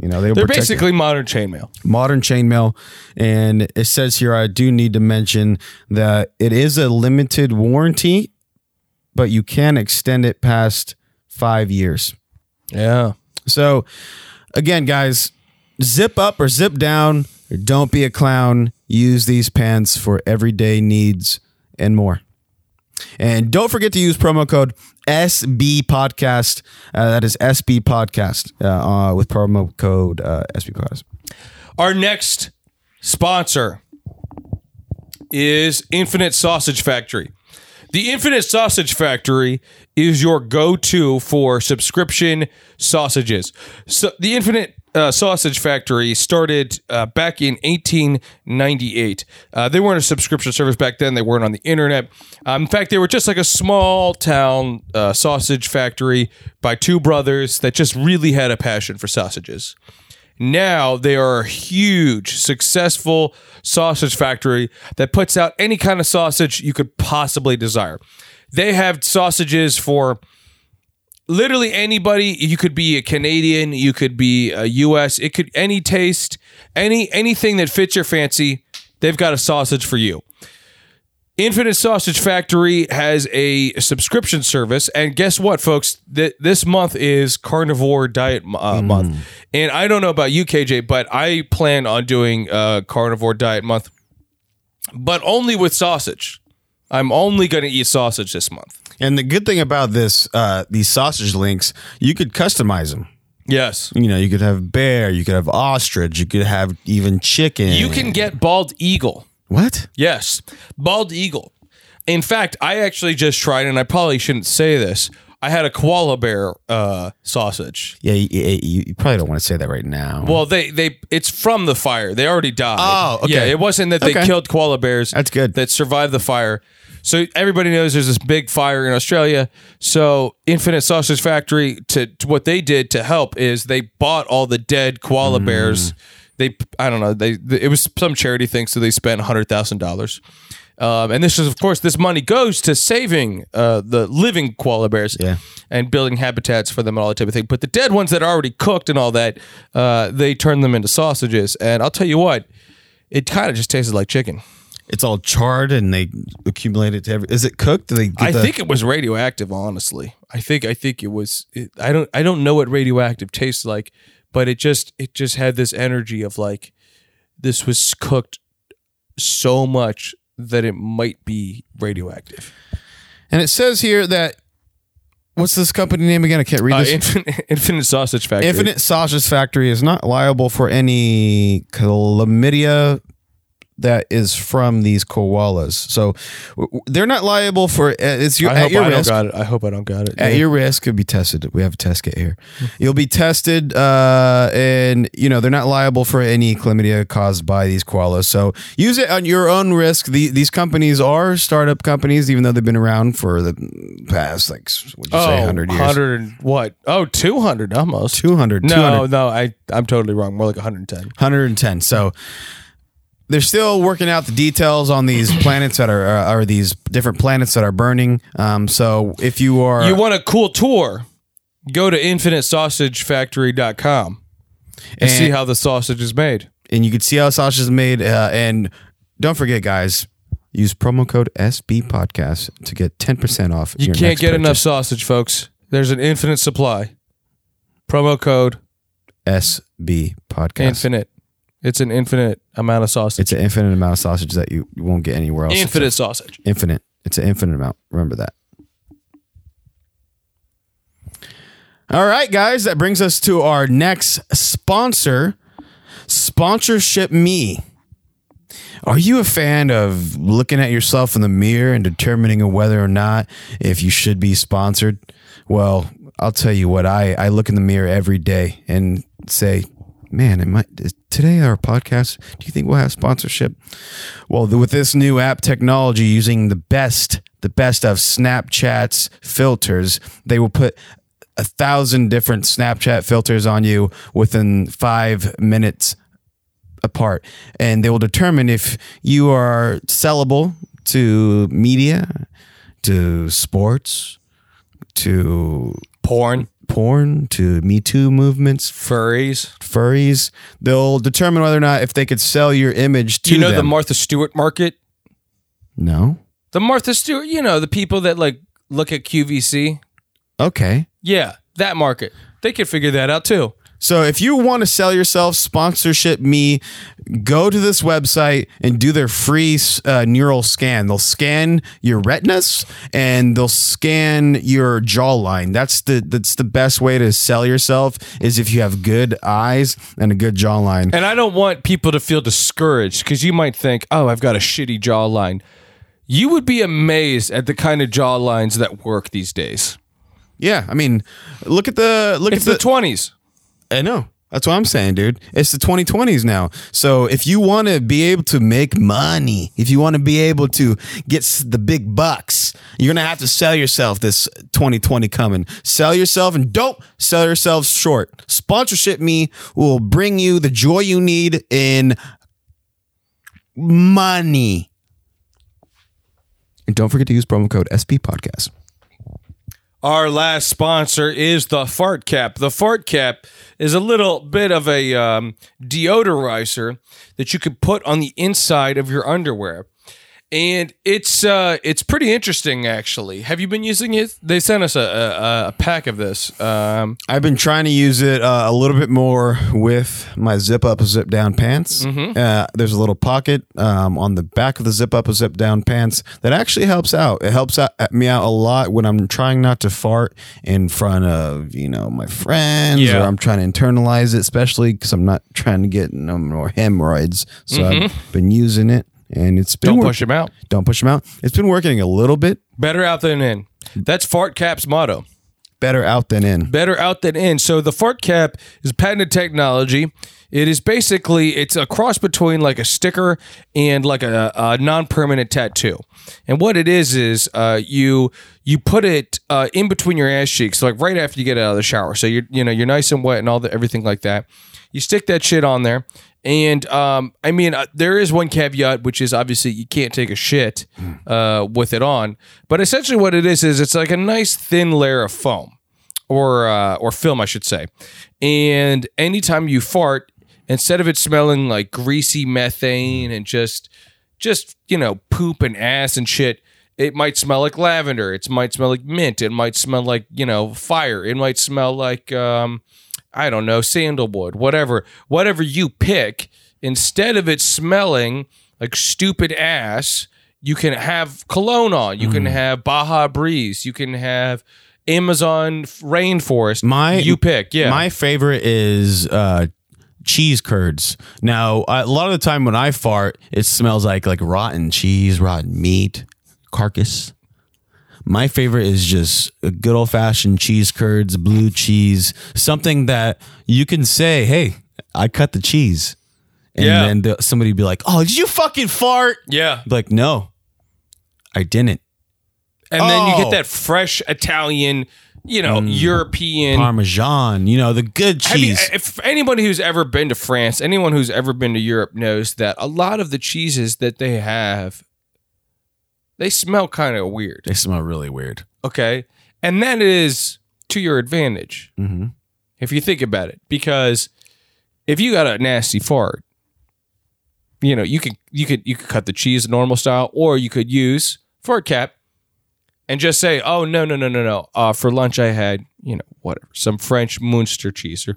You know, they They're protect- basically modern chainmail. modern chainmail. And it says here, I do need to mention that it is a limited warranty, but you can extend it past five years. Yeah. So, again, guys, zip up or zip down. Don't be a clown. Use these pants for everyday needs and more. And don't forget to use promo code SB Podcast. Uh, that is SB Podcast uh, uh, with promo code uh, SB Podcast. Our next sponsor is Infinite Sausage Factory. The Infinite Sausage Factory is your go-to for subscription sausages. So the Infinite uh, Sausage Factory started uh, back in 1898. Uh, they weren't a subscription service back then. They weren't on the internet. Um, in fact, they were just like a small town uh, sausage factory by two brothers that just really had a passion for sausages. Now they are a huge, successful sausage factory that puts out any kind of sausage you could possibly desire. They have sausages for literally anybody. You could be a Canadian, you could be a US, it could any taste, any anything that fits your fancy, they've got a sausage for you. Infinite Sausage Factory has a subscription service, and guess what, folks? Th- this month is Carnivore Diet uh, Month, and I don't know about you, KJ, but I plan on doing uh, Carnivore Diet Month, but only with sausage. I'm only going to eat sausage this month. And the good thing about this, uh, these sausage links, you could customize them. Yes, You know, you could have bear, you could have ostrich, you could have even chicken. you can get bald eagle. What? Yes, bald eagle. In fact, I actually just tried, and I probably shouldn't say this. I had a koala bear uh, sausage. Yeah, you, you, you probably don't want to say that right now. Well, they they it's from the fire. They already died. Oh, okay. Yeah, it wasn't that they Okay. killed koala bears. That's good. That survived the fire. So everybody knows there's this big fire in Australia. So Infinite Sausage Factory to, to what they did to help is they bought all the dead koala bears. They I don't know they, it was some charity thing. So they spent hundred thousand dollars. Um, and this is, of course, this money goes to saving uh, the living koala bears Yeah. and building habitats for them and all that type of thing. But the dead ones that are already cooked and all that, uh, they turn them into sausages. And I'll tell you what, it kind of just tasted like chicken. it's all charred and they accumulate it to every. Is it cooked? Do they I the, think it was radioactive. Honestly, I think I think it was. It, I don't I don't know what radioactive tastes like, but it just it just had this energy of like this was cooked so much that it might be radioactive. And it says here that what's this company name again? I can't read Uh, this. Infinite, Infinite Sausage Factory. Infinite Sausage Factory is not liable for any chlamydia that is from these koalas. So they're not liable for uh, it's your I at hope your I don't risk. got it. I hope I don't got it. At your risk, could be tested. We have a test kit here. You'll be tested, uh, and you know they're not liable for any chlamydia caused by these koalas. So use it on your own risk. The, these companies are startup companies, even though they've been around for the past like would you say Oh, hundred years, 100 and what? Oh, 200 almost. 200, No, 200. no, I I'm totally wrong. More like 110. 110. So they're still working out the details on these planets that are are these different planets that are burning. Um, so if you are You want a cool tour? Go to infinitesausagefactory.com and, And- see how the sausage is made. and you can see how sausage is made. Uh, and don't forget, guys, use promo code SB Podcast to get ten percent off. You can't get enough sausage, folks. There's an infinite supply. Promo code SB podcast. Infinite. It's an infinite amount of sausage. It's an infinite amount of sausage that you, you won't get anywhere else. infinite sausage. Infinite. It's an infinite amount. Remember that. All right, guys. That brings us to our next sponsor, Sponsorship Me. Are you a fan of looking at yourself in the mirror and determining whether or not if you should be sponsored? Well, I'll tell you what. I, I look in the mirror every day and say, man, am I, is today our podcast? Do you think we'll have sponsorship? Well, the, with this new app technology using the best, the best of Snapchat's filters, they will put a thousand different Snapchat filters on you within five minutes apart, and they will determine if you are sellable to media, to sports, to Porn. Porn, to Me Too movements, Furries. furries. They'll determine whether or not if they could sell your image to you know the. Martha Stewart market? no. The Martha Stewart, you know, the people that like look at QVC. Okay. Yeah, that market. They could figure that out too. So if you want to sell yourself, sponsorship me, go to this website and do their free uh, neural scan. They'll scan your retinas and they'll scan your jawline. That's the that's the best way to sell yourself is if you have good eyes and a good jawline. And I don't want people to feel discouraged because you might think, oh, I've got a shitty jawline. You would be amazed at the kind of jawlines that work these days. Yeah, I mean, look at the look It's at the twenties. I know. That's what I'm saying, dude. It's the 2020s now. So if you want to be able to make money, if you want to be able to get the big bucks, you're going to have to sell yourself this 2020 coming. Sell yourself and don't sell yourself short. Sponsorship me will bring you the joy you need in money. And don't forget to use promo code SP podcast. Our last sponsor is the Fart Cap. The Fart Cap is a little bit of a um, deodorizer that you could put on the inside of your underwear, and it's uh, it's pretty interesting actually. Have you been using it? They sent us a, a, a pack of this. Um, I've been trying to use it uh, a little bit more with my zip up, zip down pants. Uh, there's a little pocket um, on the back of the zip up, zip down pants that actually helps out. It helps out, me out a lot when I'm trying not to fart in front of you know my friends, Yeah. or I'm trying to internalize it, especially because I'm not trying to get no more hemorrhoids. So I've been using it, and it's been don't push them out. Don't push them out. It's been working a little bit Better out than in. That's Fart Cap's motto. better out than in. better out than in. So the fart cap is patented technology. It is basically it's a cross between like a sticker and like a, a non-permanent tattoo. And what it is is uh, you you put it uh, in between your ass cheeks, like right after you get out of the shower. So you're you know you're nice and wet and all the everything like that. You stick that shit on there. And um, I mean, uh, there is one caveat, which is obviously you can't take a shit uh, with it on. But essentially, what it is is it's like a nice thin layer of foam or uh, or film, I should say. And anytime you fart, instead of it smelling like greasy methane and just just you know poop and ass and shit, it might smell like lavender. It might smell like mint. It might smell like you know fire. It might smell like um, I don't know sandalwood. Whatever whatever you pick. Instead of it smelling like stupid ass, you can have cologne on. You can have Baja Breeze. You can have Amazon rainforest. My you pick, yeah. My favorite is uh, cheese curds. Now, a lot of the time when I fart, it smells like like rotten cheese, rotten meat, carcass. My favorite is just a good old fashioned cheese curds, blue cheese, something that you can say, "Hey, I cut the cheese," and Yeah. then the, somebody be like, "Oh, did you fucking fart?" yeah, Be like, "No, I didn't." and then you Oh. Mm. get that fresh Italian, you know, European. Parmesan, you know, the good Have you- cheese. if anybody who's ever been to France, anyone who's ever been to Europe knows that a lot of the cheeses that they have, they smell kind of weird. they smell really weird. Okay. And that is to your advantage Mhm. if you think about it. Because if you got a nasty fart, you know, you could you could you could cut the cheese normal style, or you could use fart cap and just say, Oh no, no, no, no, no. Uh for lunch I had, you know, whatever, some French Munster cheese or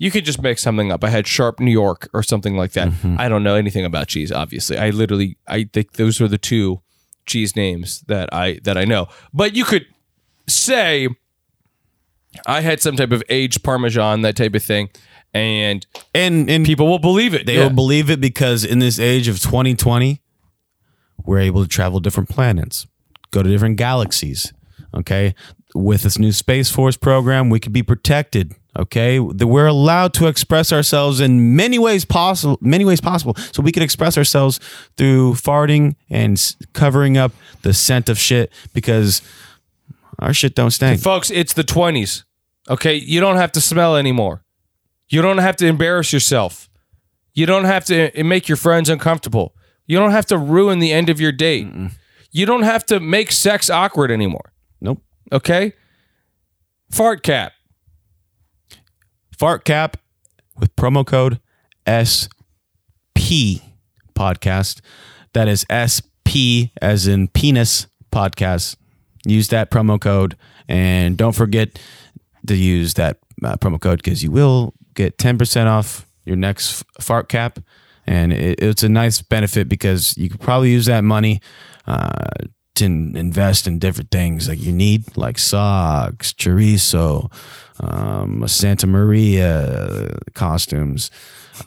You could just make something up. I had sharp New York or something like that. I don't know anything about cheese. Obviously, I literally I think those are the two cheese names that I that I know. But you could say I had some type of aged Parmesan, that type of thing, and And and people will believe it. They Yeah. will believe it because in this age of 2020, we're able to travel different planets, go to different galaxies. Okay. With this new Space Force program, we could be protected. Okay. We're allowed to express ourselves in many ways possible, many ways possible. So we could express ourselves through farting and covering up the scent of shit because our shit don't stink. Folks, it's the 20s. Okay. You don't have to smell anymore. You don't have to embarrass yourself. You don't have to eh, make your friends uncomfortable. You don't have to ruin the end of your date. You don't have to make sex awkward anymore. Nope. Okay. Fart cap. Fart Cap with promo code SP podcast. That is SP as in penis podcast. Use that promo code and don't forget to use that uh, promo code because you will get 10% off your next fart cap. And it, it's a nice benefit because you could probably use that money uh, to invest in different things like you need, like socks, chorizo, um, Santa Maria costumes,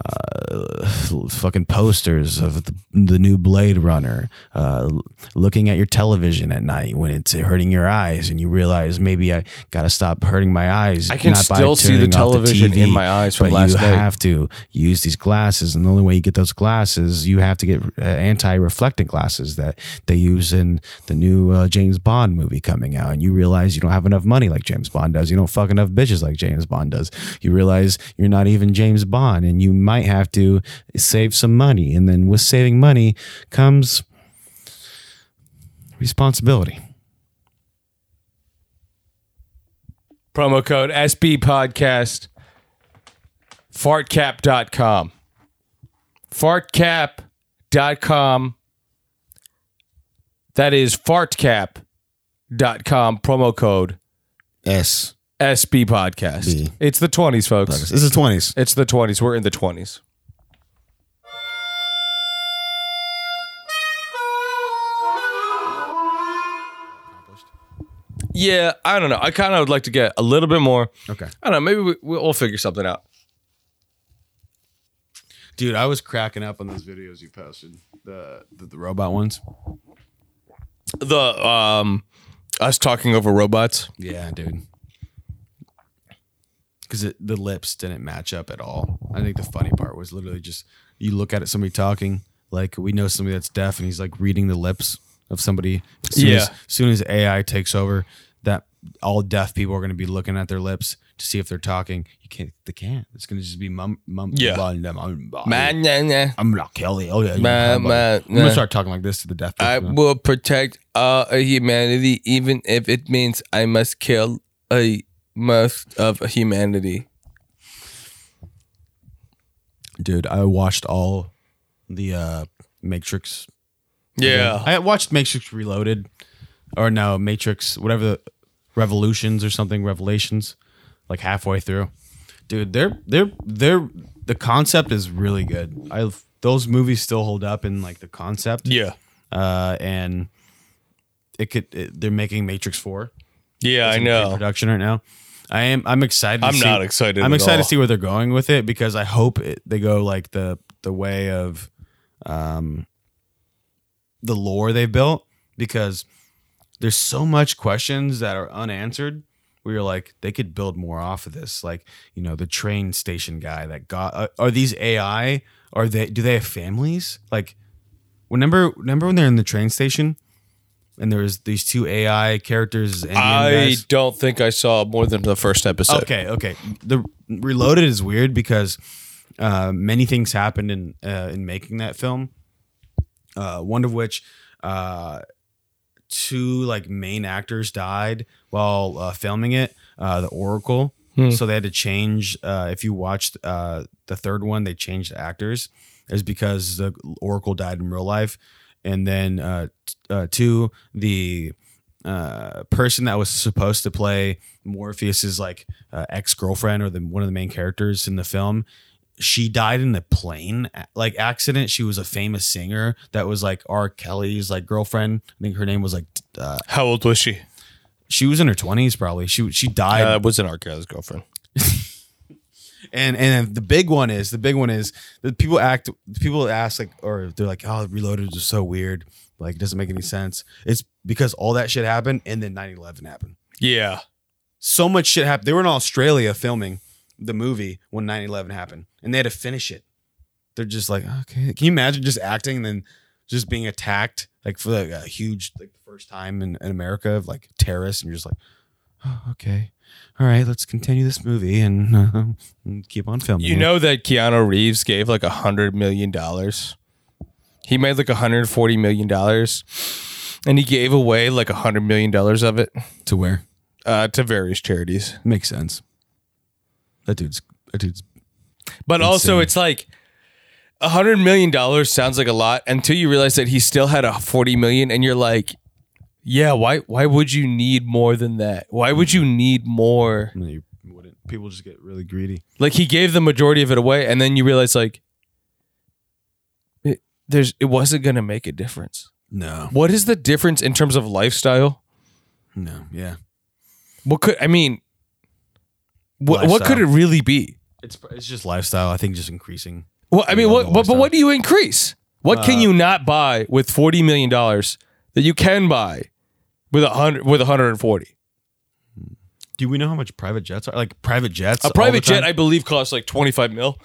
uh, fucking posters of the, the new Blade Runner, uh, looking at your television at night when it's hurting your eyes, and you realize maybe I gotta stop hurting my eyes. I can still see the turning off television in my eyes from but last you night. have to use these glasses, and the only way you get those glasses, you have to get uh, anti-reflecting glasses that they use in the new uh, James Bond movie coming out. And you realize you don't have enough money like James Bond does. You don't fuck enough bitches like James Bond does. You realize you're not even James Bond, and you might have to save some money. And then with saving money comes responsibility. Promo code SB podcast. Fartcap.com. Fartcap.com. That is fartcap.com. Promo code S. SB podcast. B. It's the 20s, folks. This is twenties. It's the 20s. We're in the 20s. Yeah, I don't know. I kind of would like to get a little bit more. Okay. I don't know. Maybe we, we'll figure something out. Dude, I was cracking up on those videos you posted. The the, the robot ones. The um, us talking over robots. Yeah, dude. Because the lips didn't match up at all. I think the funny part was literally just you look at it, somebody talking, like we know somebody that's deaf, and he's like reading the lips of somebody. As soon Yeah. As, soon as AI takes over, that all deaf people are going to be looking at their lips to see if they're talking. You can't. They can't. It's going to just be mum mum. Yeah. blah, blah, blah, blah. Man, nah, nah. I'm not Kelly. Oh yeah. Man, I'm, man, I'm gonna start talking like this to the deaf people. I will protect all humanity, even if it means I must kill a most of humanity. Dude, I watched all the uh Matrix Yeah. I watched Matrix Reloaded, or no, Matrix, whatever the Revolutions or something, Revelations, like halfway through. Dude, they're they're they're the concept is really good. I those movies still hold up in like the concept, Yeah. uh, and it could it, they're making Matrix Four. Yeah, I in know. production right now. I am I'm excited. I'm see, not excited I'm excited all. to see where they're going with it because I hope it, they go like the the way of um the lore they built because there's so much questions that are unanswered. Where you're like, they could build more off of this. Like, you know, the train station guy that got. Uh, are these AI? Are they? Do they have families? Like, remember, remember when they're in the train station, and there's these two AI characters. Indian I guys? don't think I saw more than the first episode. Okay, okay. The Reloaded is weird because uh, many things happened in uh, in making that film. Uh, one of which, uh, two like main actors died while uh, filming it. Uh, the Oracle, so they had to change. Uh, if you watched uh, the third one, they changed actors. Is because the Oracle died in real life, and then uh, uh, two the uh, person that was supposed to play Morpheus's like uh, ex girlfriend or the one of the main characters in the film. She died in a plane like accident. She was a famous singer that was like R. Kelly's like girlfriend. I think her name was like uh, How old was she? she was in her twenties probably. She she died Uh, wasn't R. Kelly's girlfriend. And and the big one is the big one is the people act people ask like or they're like oh Reloaded is so weird like it doesn't make any sense. It's because all that shit happened and then 9/11 happened. Yeah. So much shit happened. They were in Australia filming the movie when 9/11 happened and they had to finish it. They're just like okay, can you imagine just acting and then just being attacked like for like a huge like the first time in, in America of like terrorists and you're just like oh, okay. All right, let's continue this movie and uh, keep on filming. You it. know that Keanu Reeves gave like a hundred million dollars. He made like a hundred forty million dollars, and he gave away like a hundred million dollars of it to where uh, to various charities. makes sense. That dude's that dude's But also, it's like a hundred million dollars sounds like a lot until you realize that he still had a forty million, and you're like, yeah, why? Why would you need more than that? Why would you need more? I mean, you wouldn't. People just get really greedy. Like he gave the majority of it away, and then you realize like, it, there's it wasn't gonna make a difference. No, What is the difference in terms of lifestyle? no, yeah. What could I mean? What what could it really be? It's it's just lifestyle. I think just increasing. Well, I mean, what, but, but what do you increase? What can uh, you not buy with forty million dollars that you can buy with a hundred with a hundred and forty? Do we know how much private jets are? Like private jets. A private jet, I believe, costs like twenty five mil.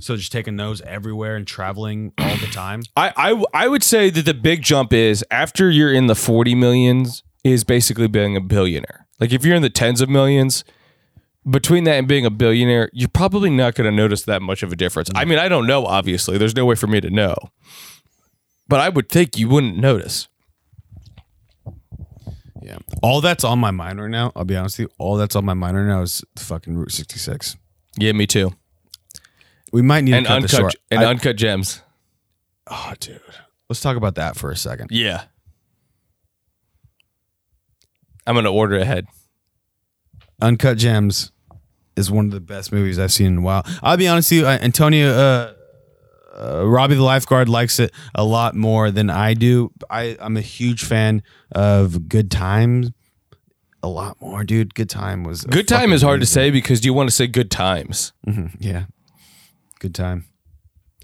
so just taking those everywhere and traveling all the time. I, I I would say that the big jump is after you're in the forty millions is basically being a billionaire. Like if you're in the tens of millions, between that and being a billionaire, you're probably not going to notice that much of a difference. I mm. mean, I don't know. Obviously, there's no way for me to know, but I would think you wouldn't notice. Yeah. All that's on my mind right now. I'll be honest with you. All that's on my mind right now is fucking Route 66. Yeah, me too. We might need And to cut this uncut short. and I- uncut gems. oh, dude. Let's talk about that for a second. Yeah, I'm gonna order ahead. Uncut Gems is one of the best movies I've seen in a while. I'll be honest with you, uh, Antonio, uh, uh, Robbie the lifeguard likes it a lot more than I do. I, I'm a huge fan of Good Times. A lot more, dude. Good Time was Good time is hard to say because you want to say good times. Yeah, good time.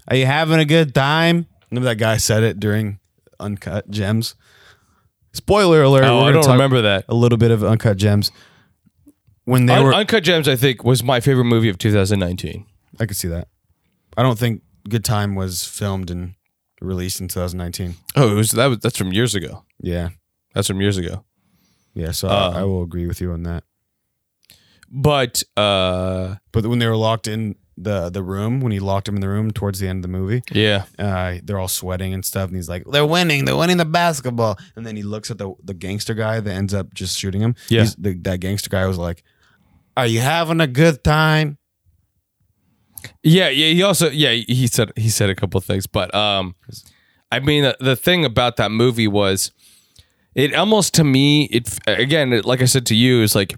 Are you having a good time? Remember that guy said it during Uncut Gems. Spoiler alert! Oh, I gonna don't talk remember that. a little bit of Uncut Gems. When they Un- were, Uncut Gems, I think, was my favorite movie of 2019. I could see that. I don't think Good Time was filmed and released in 2019. Oh, it was that was that's from years ago. Yeah, That's from years ago. yeah. So Uh, I, I will agree with you on that. But uh But when they were locked in the the room, when he locked him in the room towards the end of the movie, yeah. uh, they're all sweating and stuff, and he's like, "They're winning, they're winning the basketball." And then he looks at the the gangster guy that ends up just shooting him. Yeah. He's- the, that gangster guy was like, "Are you having a good time?" Yeah, yeah, he also yeah, he said he said a couple things, but um I mean the, the thing about that movie was it almost to me it again, it, like I said to you is like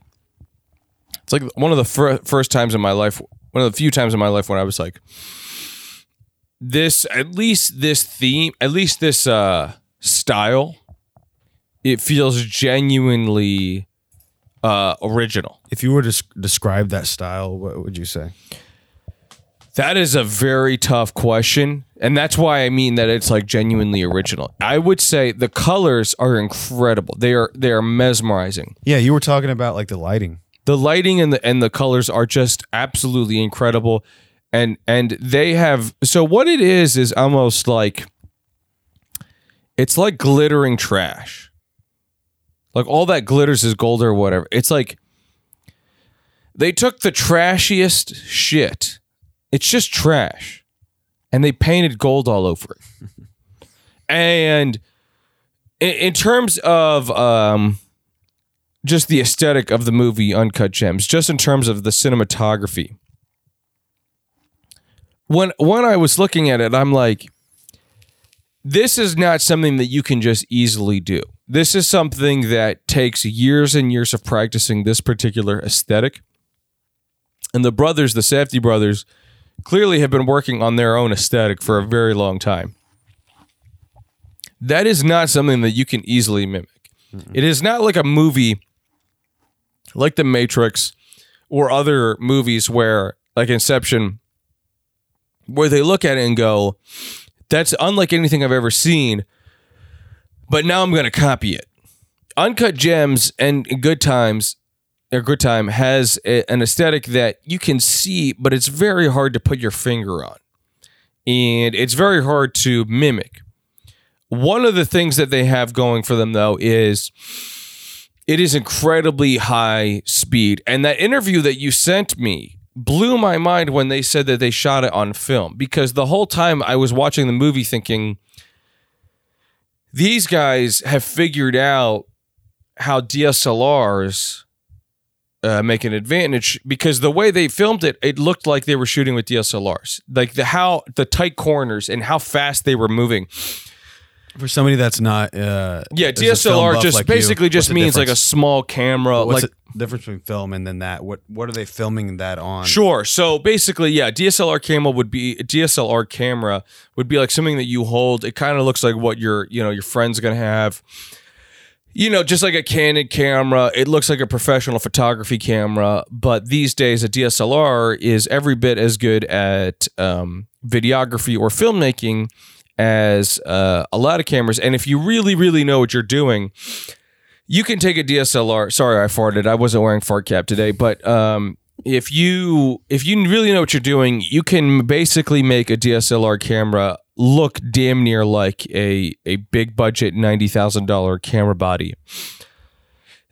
it's like one of the fir- first times in my life, one of the few times in my life when I was like this at least this theme, at least this uh style it feels genuinely uh original. If you were to describe that style, what would you say? That is a very tough question. And that's why I mean that it's like genuinely original. I would say the colors are incredible. They are they are mesmerizing. Yeah, you were talking about like the lighting. The lighting and the and the colors are just absolutely incredible. And and they have so what it is is almost like it's like glittering trash. Like all that glitters is gold or whatever. It's like they took the trashiest shit. It's just trash. And they painted gold all over it. and in, in terms of um just the aesthetic of the movie Uncut Gems, just in terms of the cinematography. When when I was looking at it, I'm like, this is not something that you can just easily do. this is something that takes years and years of practicing this particular aesthetic. And the brothers, the Safdie brothers, clearly have been working on their own aesthetic for a very long time. That is not something that you can easily mimic. It is not like a movie like The Matrix or other movies where, like Inception, where they look at it and go, that's unlike anything I've ever seen, but now I'm going to copy it. Uncut Gems and Good Times, or Good Time, has a- an aesthetic that you can see, but it's very hard to put your finger on. And it's very hard to mimic. One of the things that they have going for them, though, is it is incredibly high speed. And that interview that you sent me blew my mind when they said that they shot it on film because the whole time I was watching the movie thinking these guys have figured out how DSLRs uh, make an advantage because the way they filmed it, it looked like they were shooting with DSLRs, like the how the tight corners and how fast they were moving. For somebody that's not, uh, Yeah, is a film DSLR just like you, basically just means like a small camera, What's like the difference between film and then that? What What are they filming that on? Sure. So basically, yeah, DSLR camera would be a DSLR camera would be like something that you hold. It kind of looks like what your you know your friend's gonna have. You know, just like a Canon camera, it looks like a professional photography camera. But these days, a DSLR is every bit as good at um, videography or filmmaking as uh, a lot of cameras. And if you really, really know what you're doing, you can take a DSLR. Sorry, I farted. I wasn't wearing fart cap today, but um, if you if you really know what you're doing, you can basically make a DSLR camera look damn near like a a big budget ninety thousand dollar camera body.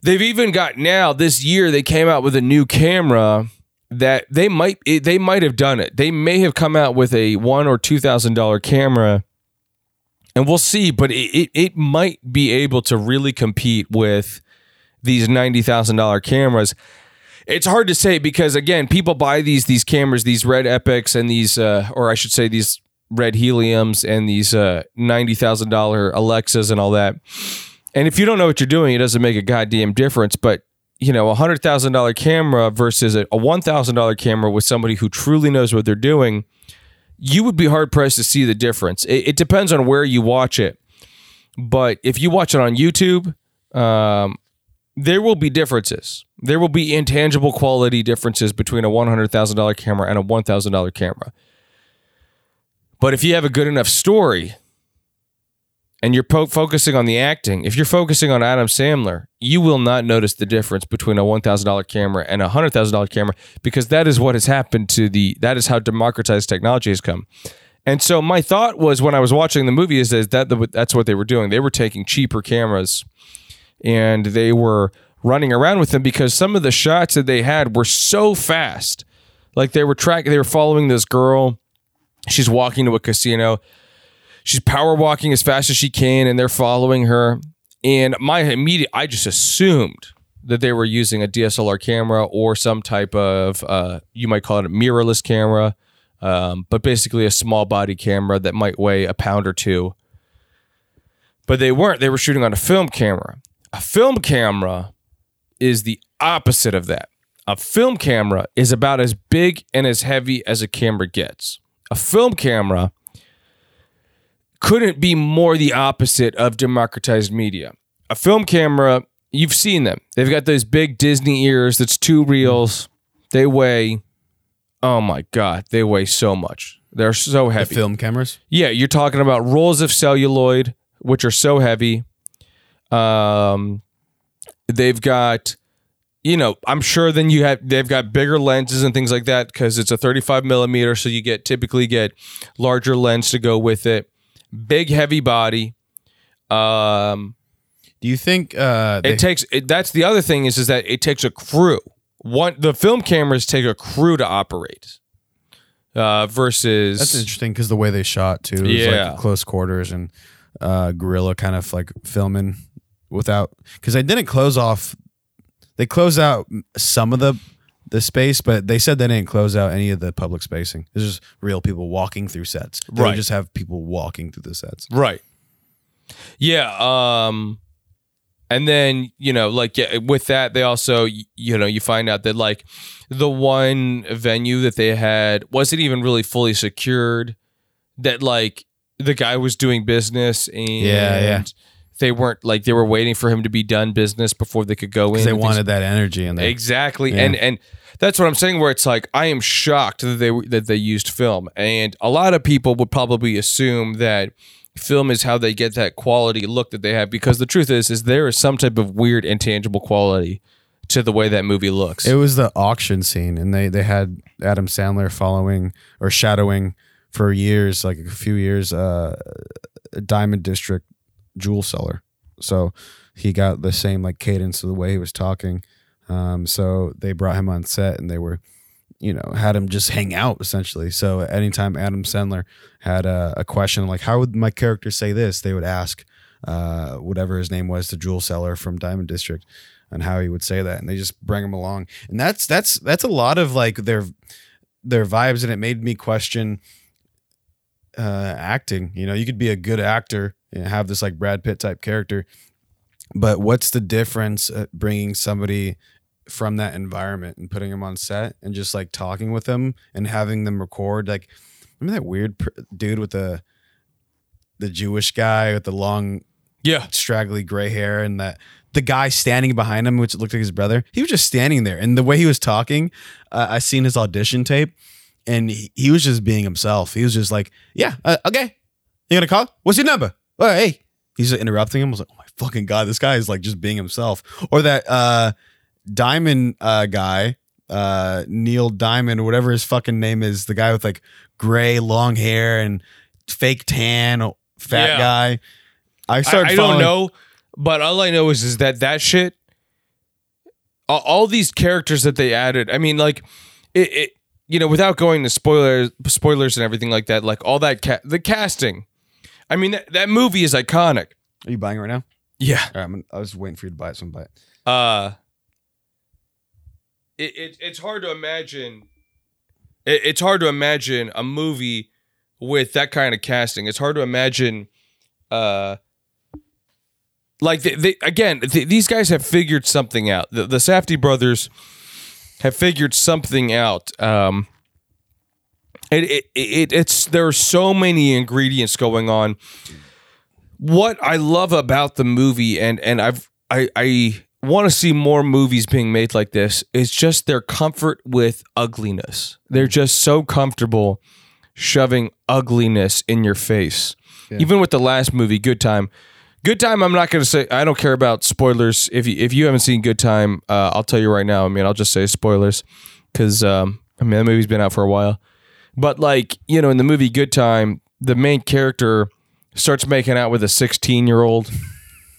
They've even got now this year they came out with a new camera that they might they might have done it. They may have come out with a one or two thousand dollar camera and we'll see. But it, it, it might be able to really compete with these ninety thousand dollar cameras. It's hard to say because again, people buy these these cameras, these red epics, and these, uh, or I should say, these red heliums and these uh, ninety thousand dollar Alexas and all that. And if you don't know what you're doing, it doesn't make a goddamn difference. But you know, a hundred thousand dollar camera versus a, a one thousand dollar camera with somebody who truly knows what they're doing you would be hard pressed to see the difference. It, it depends on where you watch it, but if you watch it on YouTube, um, there will be differences. There will be intangible quality differences between a one hundred thousand dollar camera and a one thousand dollar camera. But if you have a good enough story, and you're po- focusing on the acting, if you're focusing on Adam Sandler, you will not notice the difference between a one thousand dollar camera and a hundred thousand dollar camera because that is what has happened to the. That is how democratized technology has come. And so my thought was when I was watching the movie is that, that that's what they were doing. They were taking cheaper cameras, and they were running around with them because some of the shots that they had were so fast, like they were tracking, they were following this girl. She's walking to a casino. She's power walking as fast as she can and they're following her. And my immediate i just assumed that they were using a dslr camera or some type of uh, you might call it a mirrorless camera um, but basically a small body camera that might weigh a pound or two. But they weren't. They were shooting on a film camera. A film camera is the opposite of that. A film camera is about as big and as heavy as a camera gets a film camera couldn't be more the opposite of democratized media. A film camera, you've seen them. They've got those big Disney ears that's two reels. They weigh, oh my God, they weigh so much. They're so The heavy. film cameras. Yeah, you're talking about rolls of celluloid, which are so heavy. Um, they've got, you know, I'm sure then you have they've got bigger lenses and things like that because it's a 35 millimeter, so you get typically get larger lens to go with it. Big heavy body. Um, Do you think uh, they, it takes it, that's the other thing is is that it takes a crew. One the film cameras take a crew to operate. Uh, versus that's interesting because the way they shot too, is Yeah. like close quarters and uh, guerrilla kind of like filming without because they didn't close off. They closed out some of the the space, but they said they didn't close out any of the public spacing. It's just real people walking through sets. They Right. just have people walking through the sets. Right. Yeah. Um, and then you know like yeah, with that they also you know you find out that like the one venue that they had wasn't even really fully secured that like the guy was doing business and Yeah, yeah. They weren't like they were waiting for him to be done business before they could go in they wanted that energy in there. Exactly, Yeah. and and that's what I'm saying. Where it's like I am shocked that they that they used film, and a lot of people would probably assume that film is how they get that quality look that they have. Because the truth is, is there is some type of weird intangible quality to the way that movie looks. It was the auction scene, and they they had Adam Sandler following or shadowing for years, like a few years, uh, Diamond District jewel seller. So he got the same like cadence of the way he was talking. Um, so they brought him on set, and they were, you know, had him just hang out essentially. So anytime Adam Sandler had a, a question like, "How would my character say this?" they would ask uh, whatever his name was, the jewel seller from Diamond District, and how he would say that, and they just bring him along, and that's that's that's a lot of like their their vibes, and it made me question uh, acting. You know, you could be a good actor have this like Brad Pitt type character, but what's the difference uh, bringing somebody from that environment and putting them on set and just like talking with them and having them record? Like, remember that weird pr- dude with the the Jewish guy with the long yeah, straggly gray hair and that the guy standing behind him, which looked like his brother, he was just standing there. And the way he was talking, uh, I seen his audition tape, and he, he was just being himself. He was just like, "Yeah, uh, okay, you gonna call? What's your number? Oh, hey." He's interrupting him. I was like, "Oh my fucking god, this guy is like just being himself." Or that uh, Diamond uh, guy, uh, Neil Diamond or whatever his fucking name is, the guy with like gray long hair and fake tan, fat Yeah. guy. I I, started. I don't know, but all I know is is that that shit, all, all these characters that they added. I mean, like it, it you know, without going to spoilers, spoilers and everything like that. Like all that, ca- the casting. I mean, that, that movie is iconic. Are you buying it right now? Yeah. All right, I'm, I was waiting for you to buy it, so I'm buy it. uh it, it it's hard to imagine it, it's hard to imagine a movie with that kind of casting it's hard to imagine uh like they, they again th- these guys have figured something out the, the Safdie brothers have figured something out um it, it, it it's there are so many ingredients going on what I love about the movie, and and I've I I want to see more movies being made like this, is just their comfort with ugliness. They're just so comfortable shoving ugliness in your face. Even with the last movie, Good Time. Good Time. I'm not going to say. I don't care about spoilers. If you if you haven't seen Good Time, uh, I'll tell you right now. I mean, I'll just say spoilers because um, I mean that movie's been out for a while. But like you know, in the movie Good Time, the main character starts making out with a 16 year old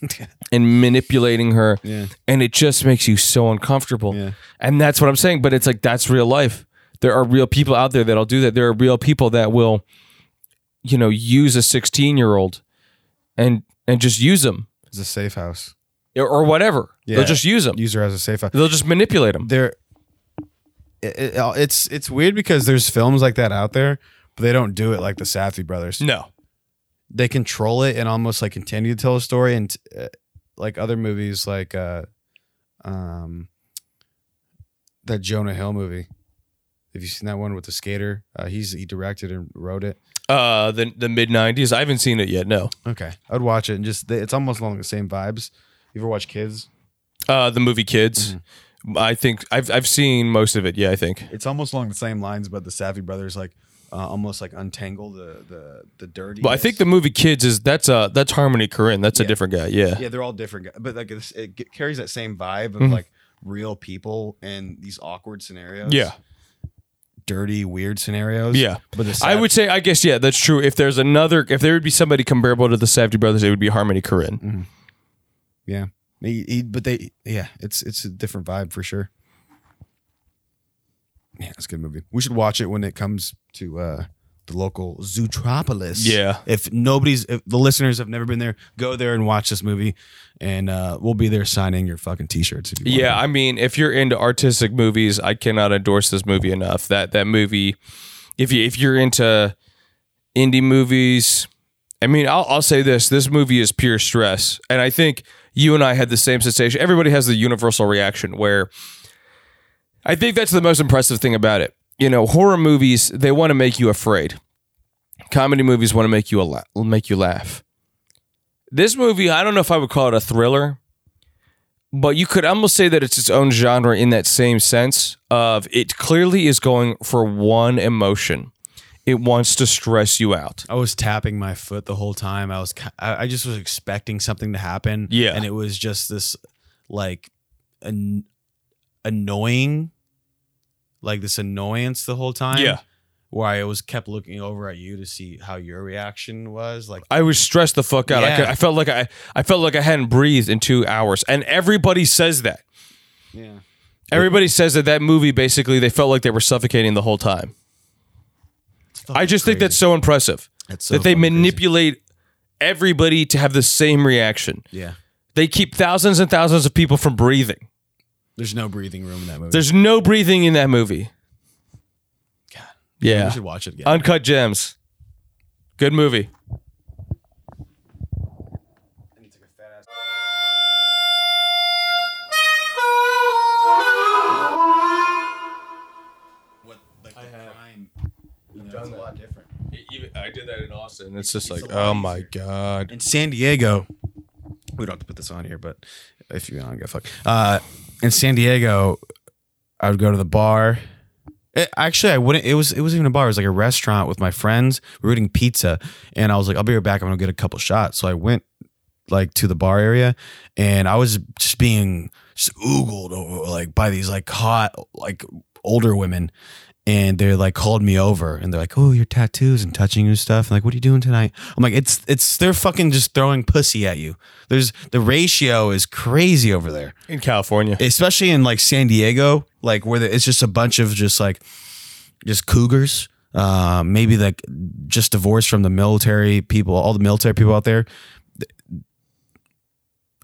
and manipulating her, Yeah. and it just makes you so uncomfortable. Yeah. And that's what I'm saying. But it's like that's real life. There are real people out there that'll do that. There are real people that will, you know, use a 16 year old and and just use them It's a safe house. or, whatever. Yeah. They'll just use them. Use her as a safe house. They'll just manipulate them. There, it, it- it's it's weird because there's films like that out there, but they don't do it like the Safdie brothers. No. They control it and almost like continue to tell a story, and uh, like other movies, like uh, um, that Jonah Hill movie. Have you seen that one with the skater? Uh, he's he directed and wrote it. Uh, the the mid 90s. I haven't seen it yet. No. Okay, I'd watch it and just it's almost along the same vibes. You ever watch Kids? Uh, the movie Kids. Mm-hmm. I think I've I've seen most of it. Yeah, I think. It's almost along the same lines, but the Safdie brothers like uh, almost like untangle the the the dirty. But I think the movie Kids is that's uh that's Harmony Korine. That's a Yeah. different guy. Yeah. yeah, they're all different, guys, but like it's, it g- carries that same vibe of Mhm. like real people and these awkward scenarios. Yeah. dirty, weird scenarios. Yeah. but the I Sav- would say I guess yeah, that's true. If there's another if there would be somebody comparable to the Safdie brothers, it would be Harmony Korine. yeah. He, he, but they, yeah, it's it's a different vibe for sure. Yeah, it's a good movie. We should watch it when it comes to uh the local Zoetropolis. Yeah. If nobody's, if the listeners have never been there, go there and watch this movie, and uh we'll be there signing your fucking t-shirts. If you want. Yeah, I mean, if you're into artistic movies, I cannot endorse this movie enough. That that movie, if you if you're into indie movies, I mean, I'll, I'll say this: this movie is pure stress, and I think you and I had the same sensation. Everybody has the universal reaction where I think that's the most impressive thing about it. You know, horror movies they want to make you afraid. Comedy movies want to make you la- make you laugh. This movie, I don't know if I would call it a thriller, but you could almost say that it's its own genre in that same sense of it clearly is going for one emotion. It wants to stress you out. I was tapping my foot the whole time. I was, I I just was expecting something to happen. Yeah. and it was just this like an annoying, like this annoyance the whole time. Yeah. where I was kept looking over at you to see how your reaction was. Like, I was stressed the fuck out. I, Yeah. could, I felt like I, I felt like I hadn't breathed in two hours, and everybody says that. yeah, Everybody says that that movie basically they felt like they were suffocating the whole time. I just think that's so impressive That's so that they fucking crazy. manipulate everybody to have the same reaction. yeah. They keep thousands and thousands of people from breathing. There's no breathing room in that movie. There's no breathing in that movie. God. Yeah. we should watch it again. Uncut Gems. Good movie. I did that in Austin. It's just like, oh my god. in San Diego, we don't have to put this on here, but if you don't give a fuck. Uh, in San Diego, I would go to the bar. It, actually, I wouldn't. It was it was even a bar. It was like a restaurant with my friends. We were eating pizza, and I was like, "I'll be right back. I'm gonna get a couple shots." So I went like to the bar area, and I was just being just oogled over, like by these like hot like older women, and they're like called me over, and they're like, "Oh, your tattoos and touching you and stuff." And like, "What are you doing tonight?" I'm like, "It's it's they're fucking just throwing pussy at you." There's the ratio is crazy over there In California. especially in like San Diego, like where the, it's just a bunch of just like just cougars. Uh, maybe like just divorced from the military people, all the military people out there.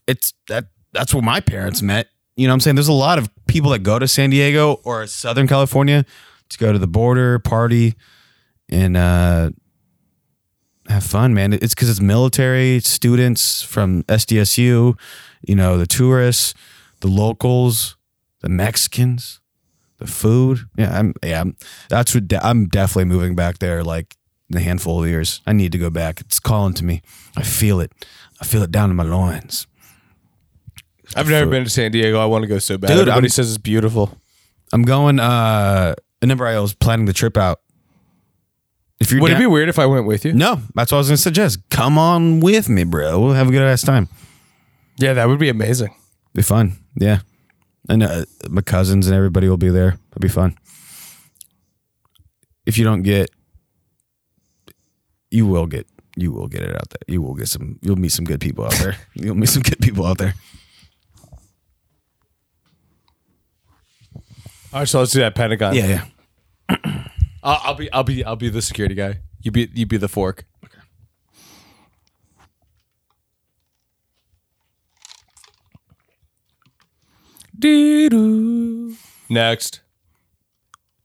It's that that's where my parents met. You know what I'm saying? There's a lot of people that go to San Diego or Southern California to go to the border, party, and uh, have fun, man. It's because it's military students from SDSU, you know, the tourists, the locals, the Mexicans, the food. Yeah, I'm. Yeah, I'm, that's what de- I'm definitely moving back there. Like in a handful of years, I need to go back. It's calling to me. I feel it. I feel it down in my loins. I've never been to San Diego. I want to go so bad. Dude, Everybody I'm- says it's beautiful. I'm going. uh Remember, I was planning the trip out. If you're Would it down- be weird if I went with you? No, that's what I was gonna suggest. Come on with me, bro. We'll have a good ass time. Yeah, that would be amazing. Be fun. Yeah. And uh, my cousins and everybody will be there. It'll be fun. If you don't get, you will get, you will get it out there. You will get some, you'll meet some good people out there. You'll meet some good people out there. All right, so let's do that Pentagon. Yeah, yeah. I'll, I'll be, I'll be, I'll be the security guy. You be, you be the fork. Dee-doo. Next.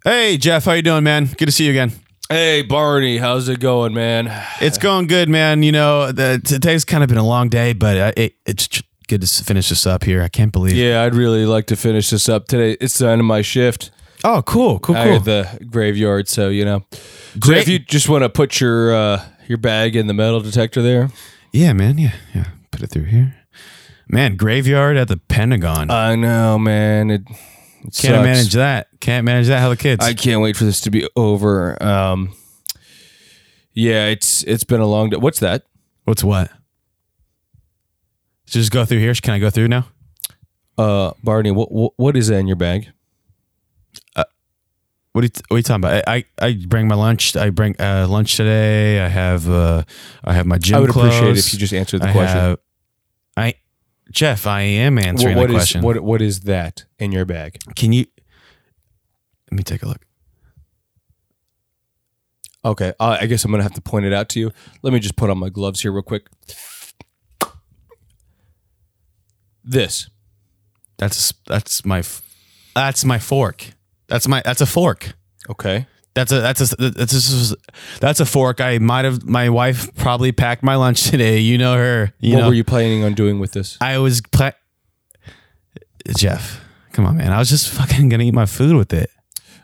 Hey, Jeff, how you doing, man? Good to see you again. Hey Barney, how's it going, man? It's going good, man. You know, the, today's kind of been a long day, but uh, it, it's good to finish this up here. I can't believe. Yeah, I'd really like to finish this up today. It's the end of my shift. Oh, cool, cool, cool. the graveyard, so you know. So Great. if you just want to put your uh, your bag in the metal detector there, yeah, man. Yeah, yeah. Put it through here. Man, graveyard at the Pentagon. I know, man. It, it Can't sucks. manage that. Can't manage that. How the kids? I can't wait for this to be over. Um, yeah, it's it's been a long day. What's that? What's what? Just go through here. Can I go through now? Uh, Barney, what what, what is that in your bag? What are you, what are you talking about? I, I, I bring my lunch. I bring uh, lunch today. I have uh, I have my gym. I would appreciate it if you just answered the I question. have- I Jeff, I am What, answering what the is question. what what is that in your bag? Can you? Let me take a look. Okay, uh, I guess I'm gonna have to point it out to you. Let me just put on my gloves here real quick. This. That's that's my that's my fork. That's my that's a fork. Okay. That's a that's a that's a that's a fork. I might have my wife probably packed my lunch today. You know her. You what know were you planning on doing with this? I was pla- Jeff. Come on, man. I was just fucking gonna eat my food with it.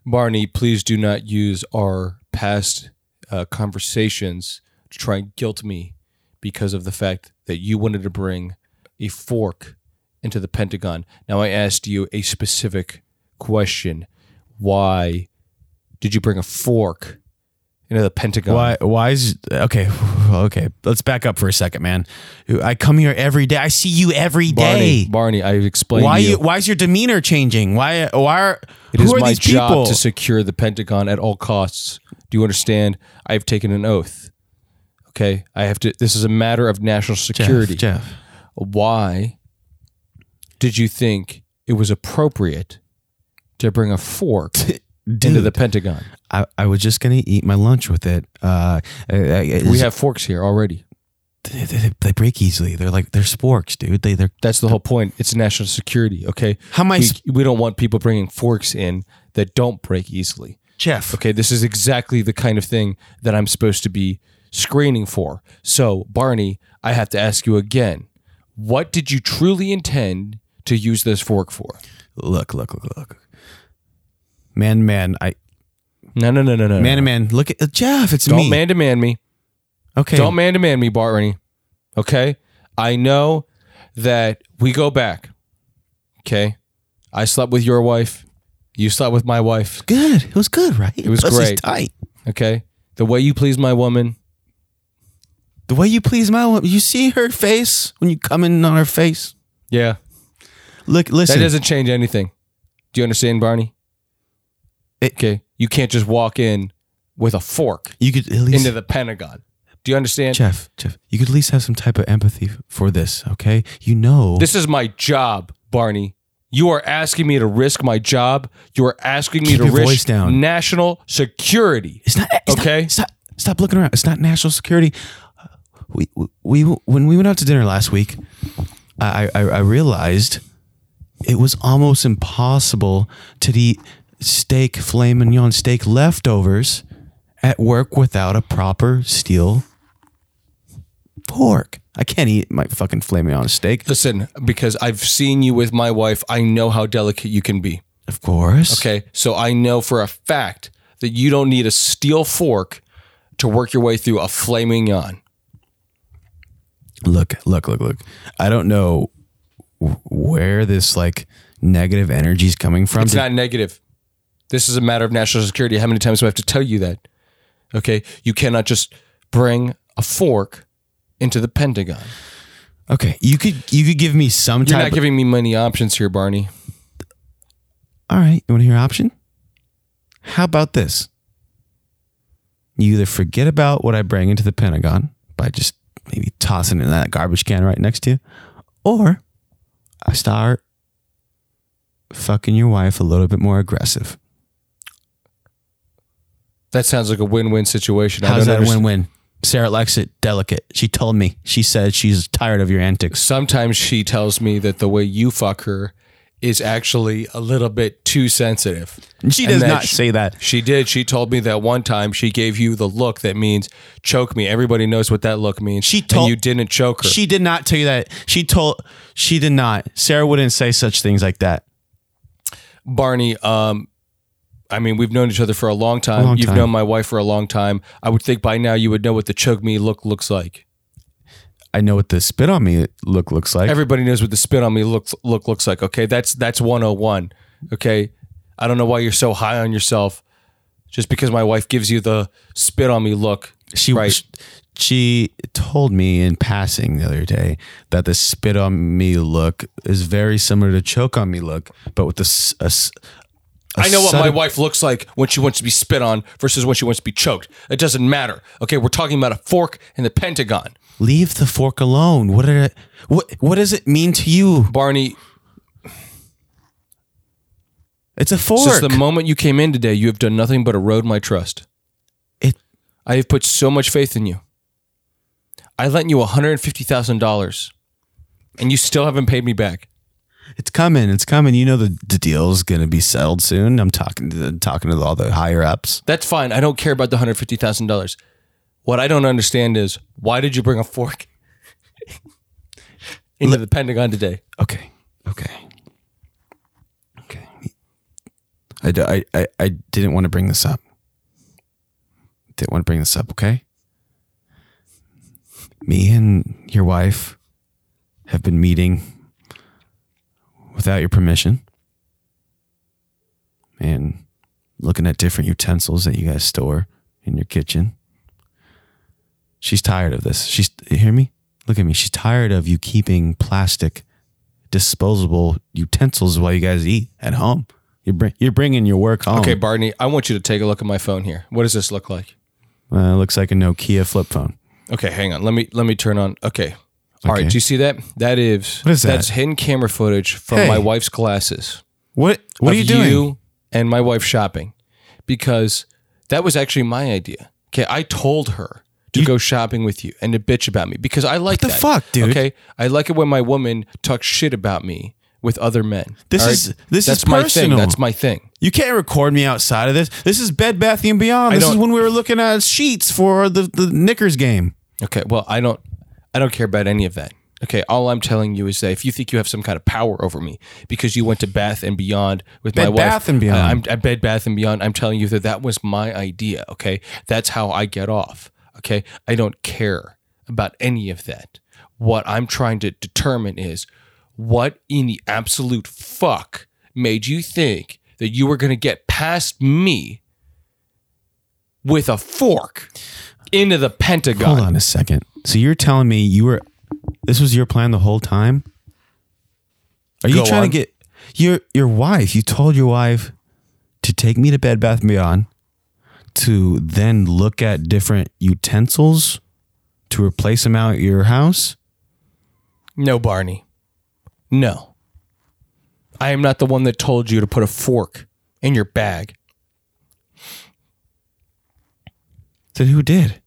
Barney, please do not use our past uh, conversations to try and guilt me because of the fact that you wanted to bring a fork into the Pentagon. Now, I asked you a specific question. Why did you bring a fork into the Pentagon? Why? Why is okay? Okay, let's back up for a second, man. I come here every day. I see you every day, Barney. Barney, I explained Why to you. you? Why is your demeanor changing? Why? Why are? It who is are my these job people? to secure the Pentagon at all costs. Do you understand? I have taken an oath. Okay, I have to. This is a matter of national Jeff, security. Jeff. Why did you think it was appropriate to bring a fork into the Pentagon? I, I was just gonna eat my lunch with it. Uh, I- I- We have forks here already. they, they, they break easily. They're like they're sporks, dude. They they're That's the whole point. It's national security. Okay, how am I, we, we don't want people bringing forks in that don't break easily. Jeff? Okay, this is exactly the kind of thing that I'm supposed to be screening for. So, Barney, I have to ask you again. What did you truly intend to use this fork for? Look, look, look, look. Man, man, I No, no, no, no, no. man, no. man. Look at Jeff. It's me. Don't me. man to man me. okay, Don't man to man me, Barney. Okay? I know that we go back. Okay? I slept with your wife. You slept with my wife. good. It was good, right? It was great. Tight. Okay? The way you please my woman. The way you please my woman. You see her face when you come in on her face. Yeah. Look, listen. That doesn't change anything. Do you understand, Barney? It- okay. You can't just walk in with a fork you could at least into the Pentagon. Do you understand? Jeff, Jeff, you could at least have some type of empathy for this, okay? You know, This is my job, Barney. You are asking me to risk my job. You are asking me Keep to your voice risk down. national security. it's not it's okay. Not, stop, stop looking around. It's not national security. We, we, when we went out to dinner last week, I, I, I realized it was almost impossible to eat steak, filet mignon steak leftovers at work without a proper steel fork. I can't eat my fucking filet mignon steak. Listen, because I've seen you with my wife, I know how delicate you can be. Of course. Okay. So I know for a fact that you don't need a steel fork to work your way through a filet mignon. look look look look i don't know where this like negative energy is coming from It's not negative. This is a matter of national security. How many times do I have to tell you that? Okay. You cannot just bring a fork into the Pentagon. okay you could you could give me some You're type not giving me many options here, Barney. all right you want to hear an option how about this you either forget about what i bring into the pentagon by just maybe tossing it in that garbage can right next to you or i start fucking your wife a little bit more aggressive That sounds like a win-win situation. I how's don't that a win-win sarah likes it delicate she told me she said she's tired of your antics Sometimes she tells me that the way you fuck her is actually a little bit too sensitive. She does that not sh- say that. She did. She told me that one time she gave you the look that means choke me. Everybody knows what that look means. She and told- you didn't choke her. She did not tell you that. She told. She did not. Sarah wouldn't say such things like that. Barney, um, I mean, we've known each other for a long time. long You've time. known my wife for a long time. I would think by now you would know what the choke me look looks like. I know what the spit on me look looks like. Everybody knows what the spit on me looks look looks like. Okay, that's that's 101. Okay, I don't know why you're so high on yourself. Just because my wife gives you the spit on me look. she right. She told me in passing the other day that the spit on me look is very similar to choke on me look, but with. A, s- a I know what my wife looks like when she wants to be spit on versus when she wants to be choked. It doesn't matter. Okay, we're talking about a fork in the Pentagon. Leave the fork alone. What are what? What does it mean to you? Barney, It's a fork. since the moment you came in today, you have done nothing but erode my trust. It- I have put so much faith in you. I lent you $150,000 and you still haven't paid me back. It's coming. It's coming. You know the, the deal's gonna be settled soon. I'm talking to the, talking to all the higher ups. That's fine. I don't care about the hundred fifty thousand dollars. What I don't understand is why did you bring a fork into the Pentagon today? Okay. Okay. Okay. I, I, I, I didn't want to bring this up. Didn't want to bring this up, okay? Me and your wife have been meeting without your permission and looking at different utensils that you guys store in your kitchen. She's tired of this. She's you hear me? Look at me. She's tired of you keeping plastic disposable utensils while you guys eat at home. You're, bring, you're bringing your work home. Okay, Barney, I want you to take a look at my phone here. What does this look like? Uh, looks like a Nokia flip phone. Okay, hang on. Let me let me turn on. Okay. All right. Do you see that? That is What is that? That's hidden camera footage from Hey. my wife's glasses. What What are of you doing? You and my wife shopping because that was actually my idea. Okay, I told her to go shopping with you and to bitch about me because I like the that. fuck, dude? Okay, I like it when my woman talks shit about me with other men. This All is- this that's is my personal. thing. That's my thing. You can't record me outside of this. This is Bed Bath and Beyond. This is don't- when we were looking at sheets for the the Knickers game. Okay, well, I don't I don't care about any of that. Okay, all I'm telling you is that if you think you have some kind of power over me because you went to Bath and Beyond with my Bed wife, Bath and uh, Beyond. I- I'm at Bed Bath and Beyond. I'm telling you that that was my idea. Okay, that's how I get off. Okay, I don't care about any of that. What I'm trying to determine is what in the absolute fuck made you think that you were going to get past me with a fork into the Pentagon? Hold on a second. So you're telling me you were this was your plan the whole time? Are you Go trying on. to get your your wife? You told your wife to take me to Bed Bath and Beyond to then look at different utensils to replace them out at your house? No, Barney. No. I am not the one that told you to put a fork in your bag. Then who did?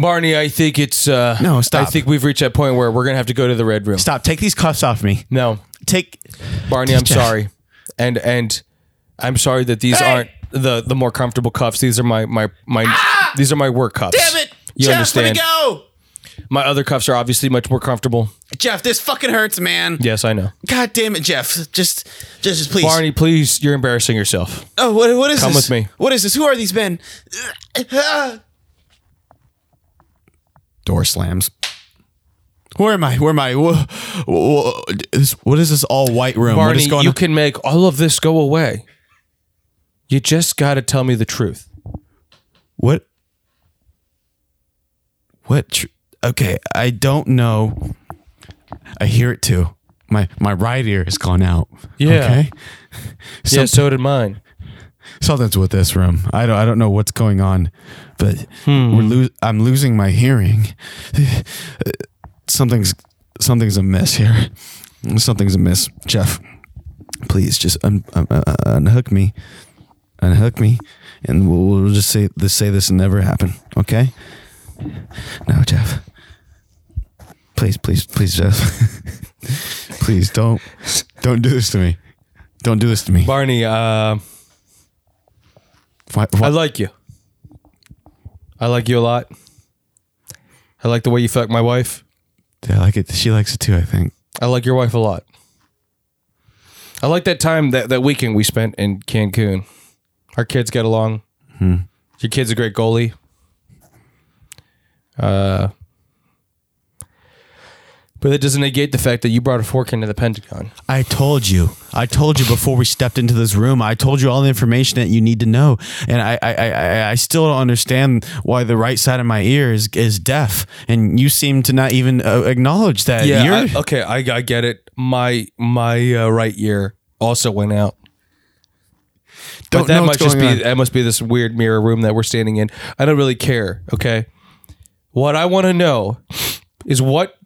Barney, I think it's uh No, stop. I think we've reached that point where we're gonna have to go to the red room. Stop. Take these cuffs off me. No. Take Barney, I'm sorry. And and I'm sorry that these aren't the the more comfortable cuffs. These are my my my these are my work cuffs. Damn it. You understand? go. My other cuffs are obviously much more comfortable. Jeff, this fucking hurts, man. Yes, I know. God damn it, Jeff. Just just, just please. Barney, please, you're embarrassing yourself. Oh, what, what is this? Come this? with me. What is this? Who are these men? Door slams. Where am I? Where am I? Wha- wha- this- What is this all white room? what Barney, is going you on? can make all of this go away. You just got to tell me the truth. What? What? Tr- okay, I don't know. I hear it too. My my right ear has gone out. Yeah. Okay. yeah, so did mine. Something's with this room. I don't I don't know what's going on, but Hmm. we're lo- I'm losing my hearing. something's something's amiss here. Something's amiss, Jeff. Please just un- un- uh, unhook me, unhook me, and we'll, we'll just say this say this never happened. Okay? No, Jeff. Please, please, please, Jeff. please don't don't do this to me. Don't do this to me. Barney, uh, I like you. I like you a lot. I like the way you fuck my wife. Yeah, I like it. She likes it too. I think. I like your wife a lot. I like that time that, that weekend we spent in Cancun. Our kids get along. Your kid's a great goalie. Uh, but that doesn't negate the fact that you brought a fork into the Pentagon. I told you. I told you before we stepped into this room. I told you all the information that you need to know, and I I, I, I still don't understand why the right side of my ear is is deaf, and you seem to not even uh, acknowledge that. Yeah. You're- I- okay, I, I get it. My my uh, right ear also went out. don't but that must just be on. that must be this weird mirror room that we're standing in. I don't really care. Okay, what I want to know is what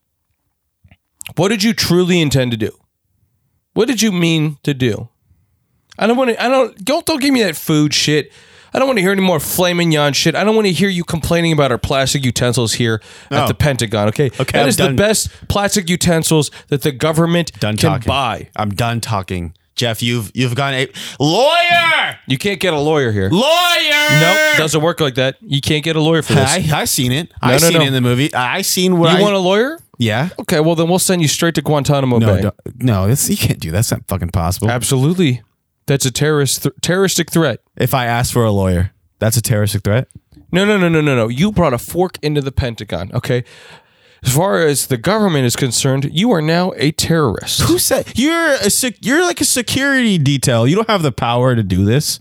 what did you truly intend to do? What did you mean to do? I don't want to. I don't. Don't don't give me that food shit. I don't want to hear any more filet mignon shit. I don't want to hear you complaining about our plastic utensils here at oh. the Pentagon. Okay, Okay, that I'm is the best plastic utensils that the government Done can talking. buy. I'm done talking. Jeff, you've you've gone a lawyer. You can't get a lawyer here. Lawyer. Nope, doesn't work like that. You can't get a lawyer for this. I I seen it. No, I no, seen no. it in the movie. I seen what you I want a lawyer? Yeah. Okay, well then we'll send you straight to Guantanamo No, Bay. don't- no, it's, you can't do that. That's not fucking possible. Absolutely, that's a terrorist th- terroristic threat. If I ask for a lawyer, that's a terroristic threat. No, no, no, no, no, no. You brought a fork into the Pentagon. Okay. As far as the government is concerned, you are now a terrorist. Who said you're a sec, you're like a security detail? You don't have the power to do this.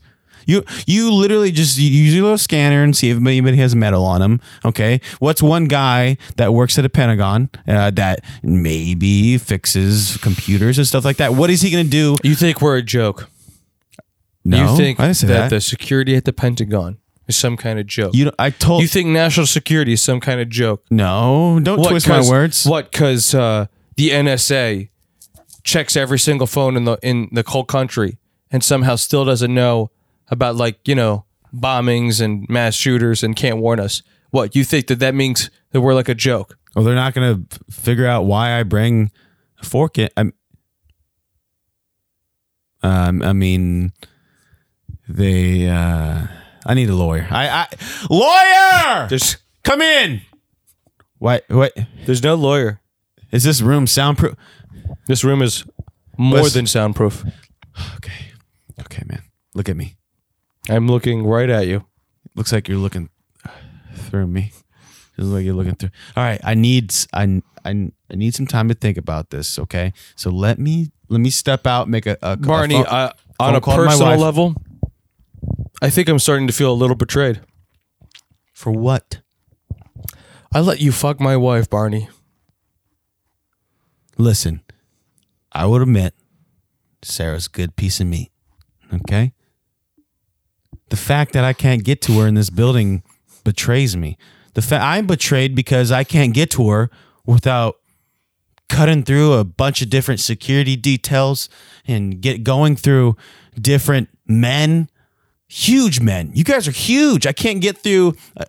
You you literally just use your little scanner and see if anybody has metal on them. Okay, what's one guy that works at a Pentagon uh, that maybe fixes computers and stuff like that? What is he going to do? You think we're a joke? No, you think I didn't say that, that. the security at the Pentagon is some kind of joke? you I told You think national security is some kind of joke? no. Don't twist my words. What? Because uh, the NSA checks every single phone in the in the whole country and somehow still doesn't know about like you know bombings and mass shooters and can't warn us. What? You think that that means that we're like a joke? Well, they're not going to figure out why I bring a fork in. I'm, um, I mean, they. Uh, I need a lawyer. I, I lawyer. There's Come in. What? What there's no lawyer. is this room soundproof? This room is more Listen. than soundproof. Okay. Okay, man. Look at me. I'm looking right at you. Looks like you're looking through me. Looks like you're looking through. All right. I need. I. I. I need some time to think about this. Okay. So let me. Let me step out. Make a. a Barney, a phone- uh, on phone a call to my personal level, I think I'm starting to feel a little betrayed. for what? I let you fuck my wife, Barney. Listen, I would admit Sarah's a good piece of meat. Okay? The fact that I can't get to her in this building betrays me. The fa- I'm betrayed because I can't get to her without cutting through a bunch of different security details and get going through different men, huge men. You guys are huge. I can't get through a,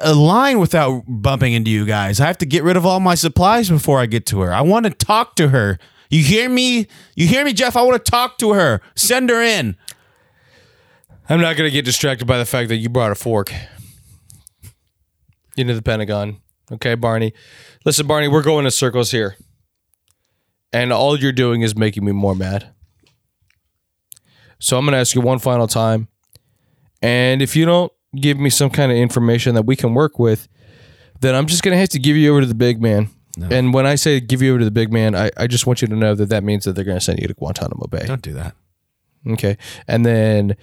a line without bumping into you guys. I have to get rid of all my supplies before I get to her. I want to talk to her. You hear me? You hear me, Jeff? I want to talk to her. Send her in. I'm not going to get distracted by the fact that you brought a fork into the Pentagon. Okay, Barney. Listen, Barney, we're going in circles here. And all you're doing is making me more mad. So I'm going to ask you one final time. And if you don't give me some kind of information that we can work with, then I'm just going to have to give you over to the big man. And when I say give you over to the big man, I, I just want you to know that that means that they're going to send you to Guantanamo Bay. Don't do that. Okay. And then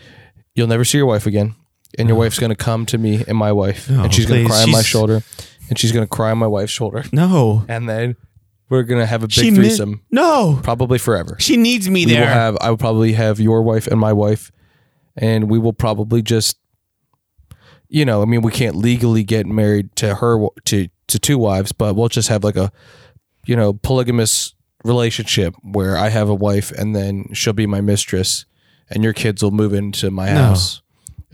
you'll never see your wife again. And your wife's going to come to me and my wife. No, and she's going to please. cry on my She's- shoulder. And she's going to cry on my wife's shoulder. No. And then we're going to have a big She ne- threesome. no. probably forever. She needs me We will there. have, I will probably have your wife and my wife. And we will probably just, you know, I mean, we can't legally get married to her, to, to two wives, but we'll just have like a, you know, polygamous relationship where I have a wife and then she'll be my mistress and your kids will move into my No. house.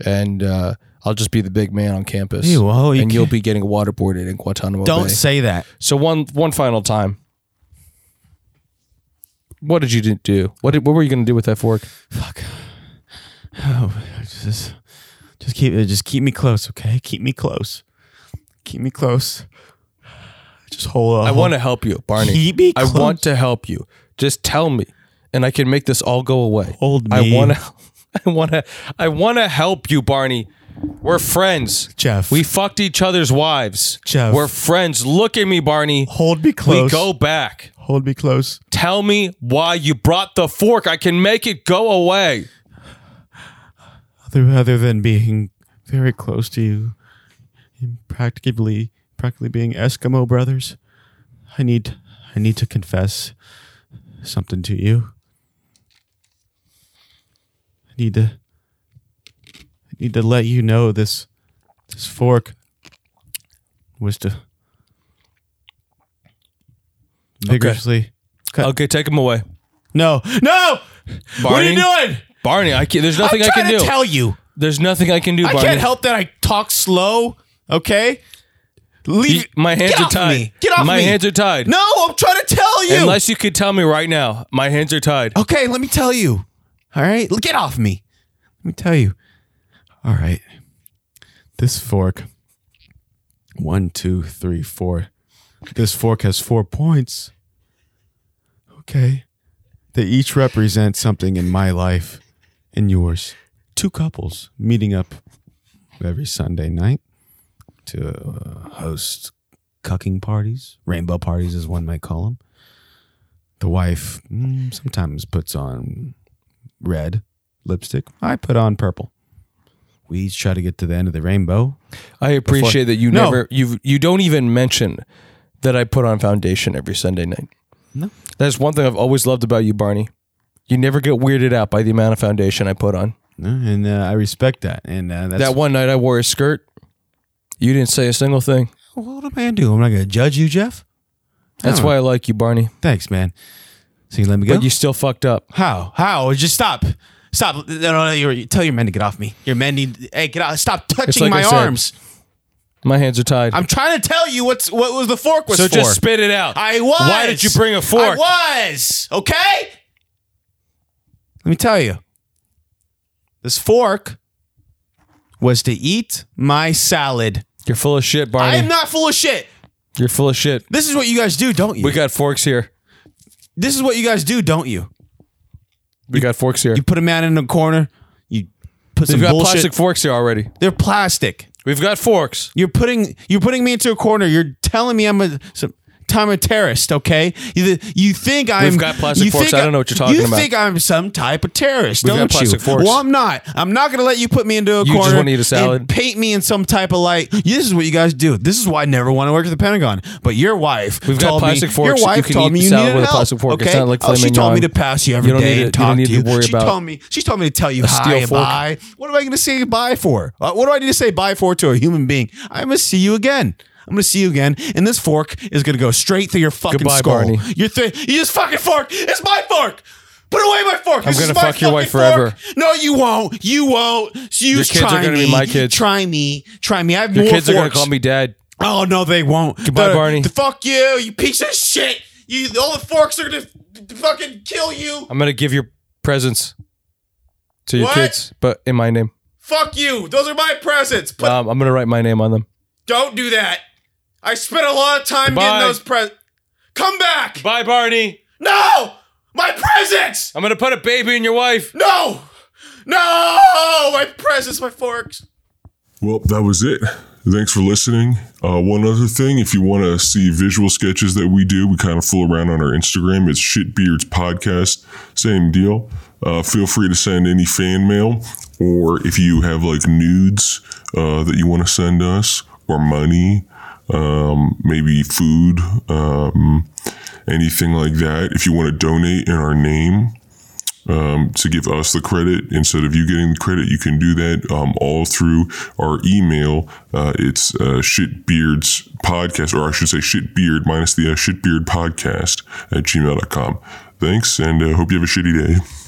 And uh, I'll just be the big man on campus. Ew, well, you and you'll can't- be getting waterboarded in Guantanamo Don't Bay. say that. So one one final time. What did you do? What did, what were you going to do with that fork? Fuck. Oh, just, just keep, just keep me close, okay? Keep me close. Keep me close. Just hold on. I want to help you, Barney. Keep me I close. want to help you. Just tell me, and I can make this all go away. Hold me. I want to. I want to. I want to help you, Barney. We're friends, Jeff. We fucked each other's wives, Jeff. We're friends. Look at me, Barney. hold me close. We go back. Hold me close. Tell me why you brought the fork. I can make it go away. Other, other than being very close to you, practically, practically being Eskimo brothers, I need, I need to confess something to you. I need to, need to let you know this, this fork was to vigorously cut. Okay, take him away, No, no. What are you Barney? doing? Barney. I can't, There's nothing I'm I can to do. tell you. There's nothing I can do, I Barney. can't help that I talk slow. Okay, leave. You- my hands get are off tied. Me. Get off My me. hands are tied. No, I'm trying to tell you. Unless you could tell me right now, my hands are tied. Okay, let me tell you. All right, get off me. Let me tell you. All right, this fork. One, two, three, four. This fork has four points. Okay, they each represent something in my life and yours. Two couples meeting up every Sunday night to uh, host cucking parties, rainbow parties, as one might call them the wife mm, sometimes puts on red lipstick. I put on purple. We each try to get to the end of the rainbow. I appreciate that you No. never you you don't even mention that I put on foundation every Sunday night. No. That's one thing I've always loved about you, Barney. You never get weirded out by the amount of foundation I put on. And uh, I respect that. And uh, that's that one night I wore a skirt, you didn't say a single thing. what would a man do. I'm not going to judge you, Jeff. That's why I like you, Barney. Thanks, man. So you let me go. But you still fucked up. How? How? Just stop. Stop. No, no, no. You're, tell your men to get off me. Your men need. Hey, get out. Stop touching like my I said. arms. My hands are tied. I'm trying to tell you what's what was the fork was for. so for. just spit it out. I was. Why did you bring a fork? I was. Okay? Let me tell you. This fork was to eat my salad. You're full of shit, Barney. I am not full of shit. You're full of shit. This is what you guys do, don't you? We got forks here. This is what you guys do, don't you? We got forks here. You put a man in a corner, you put some We've got bullshit. plastic forks here already. They're plastic. We've got forks. You're putting you're putting me into a corner. You're telling me I'm a some I'm a terrorist. Okay, you, you think I'm? got plastic you forks. I don't know what you're talking you about. think I'm some type of terrorist, We've don't plastic you? forks. Well, I'm not. I'm not going to let you put me into a corner. You just wanna eat a salad? paint me in some type of light. This is what you guys do. This is why I never want to work at the Pentagon. But your wife We've got plastic me. forks. Your wife You can told eat me you needed help. plastic fork. It's Okay? not like oh, she told me to pass you every You day to- and you talk don't need to to you. worry she told me. She told me to tell you hi and bye. What am I going to say bye for? Uh, what do I need to say bye for to a human being? I'm going to see you again. I'm gonna see you again, and this fork is gonna go straight through your fucking Goodbye, skull. Barney. Your thing, you just fucking fork. It's my fork. Put away my fork. I'm This gonna my fuck your wife fucking fork. forever. No, you won't. You won't. You Your kids are try gonna be me. my kids. Try me. Try me. I have Your more kids are gonna forks. call me dad. Oh no, they won't. Goodbye, The- Barney. the fuck you, you piece of shit. You all the forks are gonna f- fucking kill you. I'm gonna give your presents to your What? kids, but in my name. Fuck you. Those are my presents. But Um, I'm gonna write my name on them. don't do that. I spent a lot of time Goodbye. getting those presents. Come back. Bye, Barney. No, my presents. I'm gonna put a baby in your wife. No, no, my presents, my forks. Well, that was it. Thanks for listening. Uh, one other thing, if you want to see visual sketches that we do, we kind of fool around on our Instagram. It's Shitbeards Podcast. Same deal. Uh, feel free to send any fan mail, or if you have like nudes uh, that you want to send us, or money, um, maybe food, um, anything like that. If you want to donate in our name, um, to give us the credit instead of you getting the credit. You can do that um, all through our email. Uh, it's uh, shitbeards podcast, or I should say shitbeard minus the uh, shitbeard podcast at gmail.com. Thanks, and uh, hope you have a shitty day.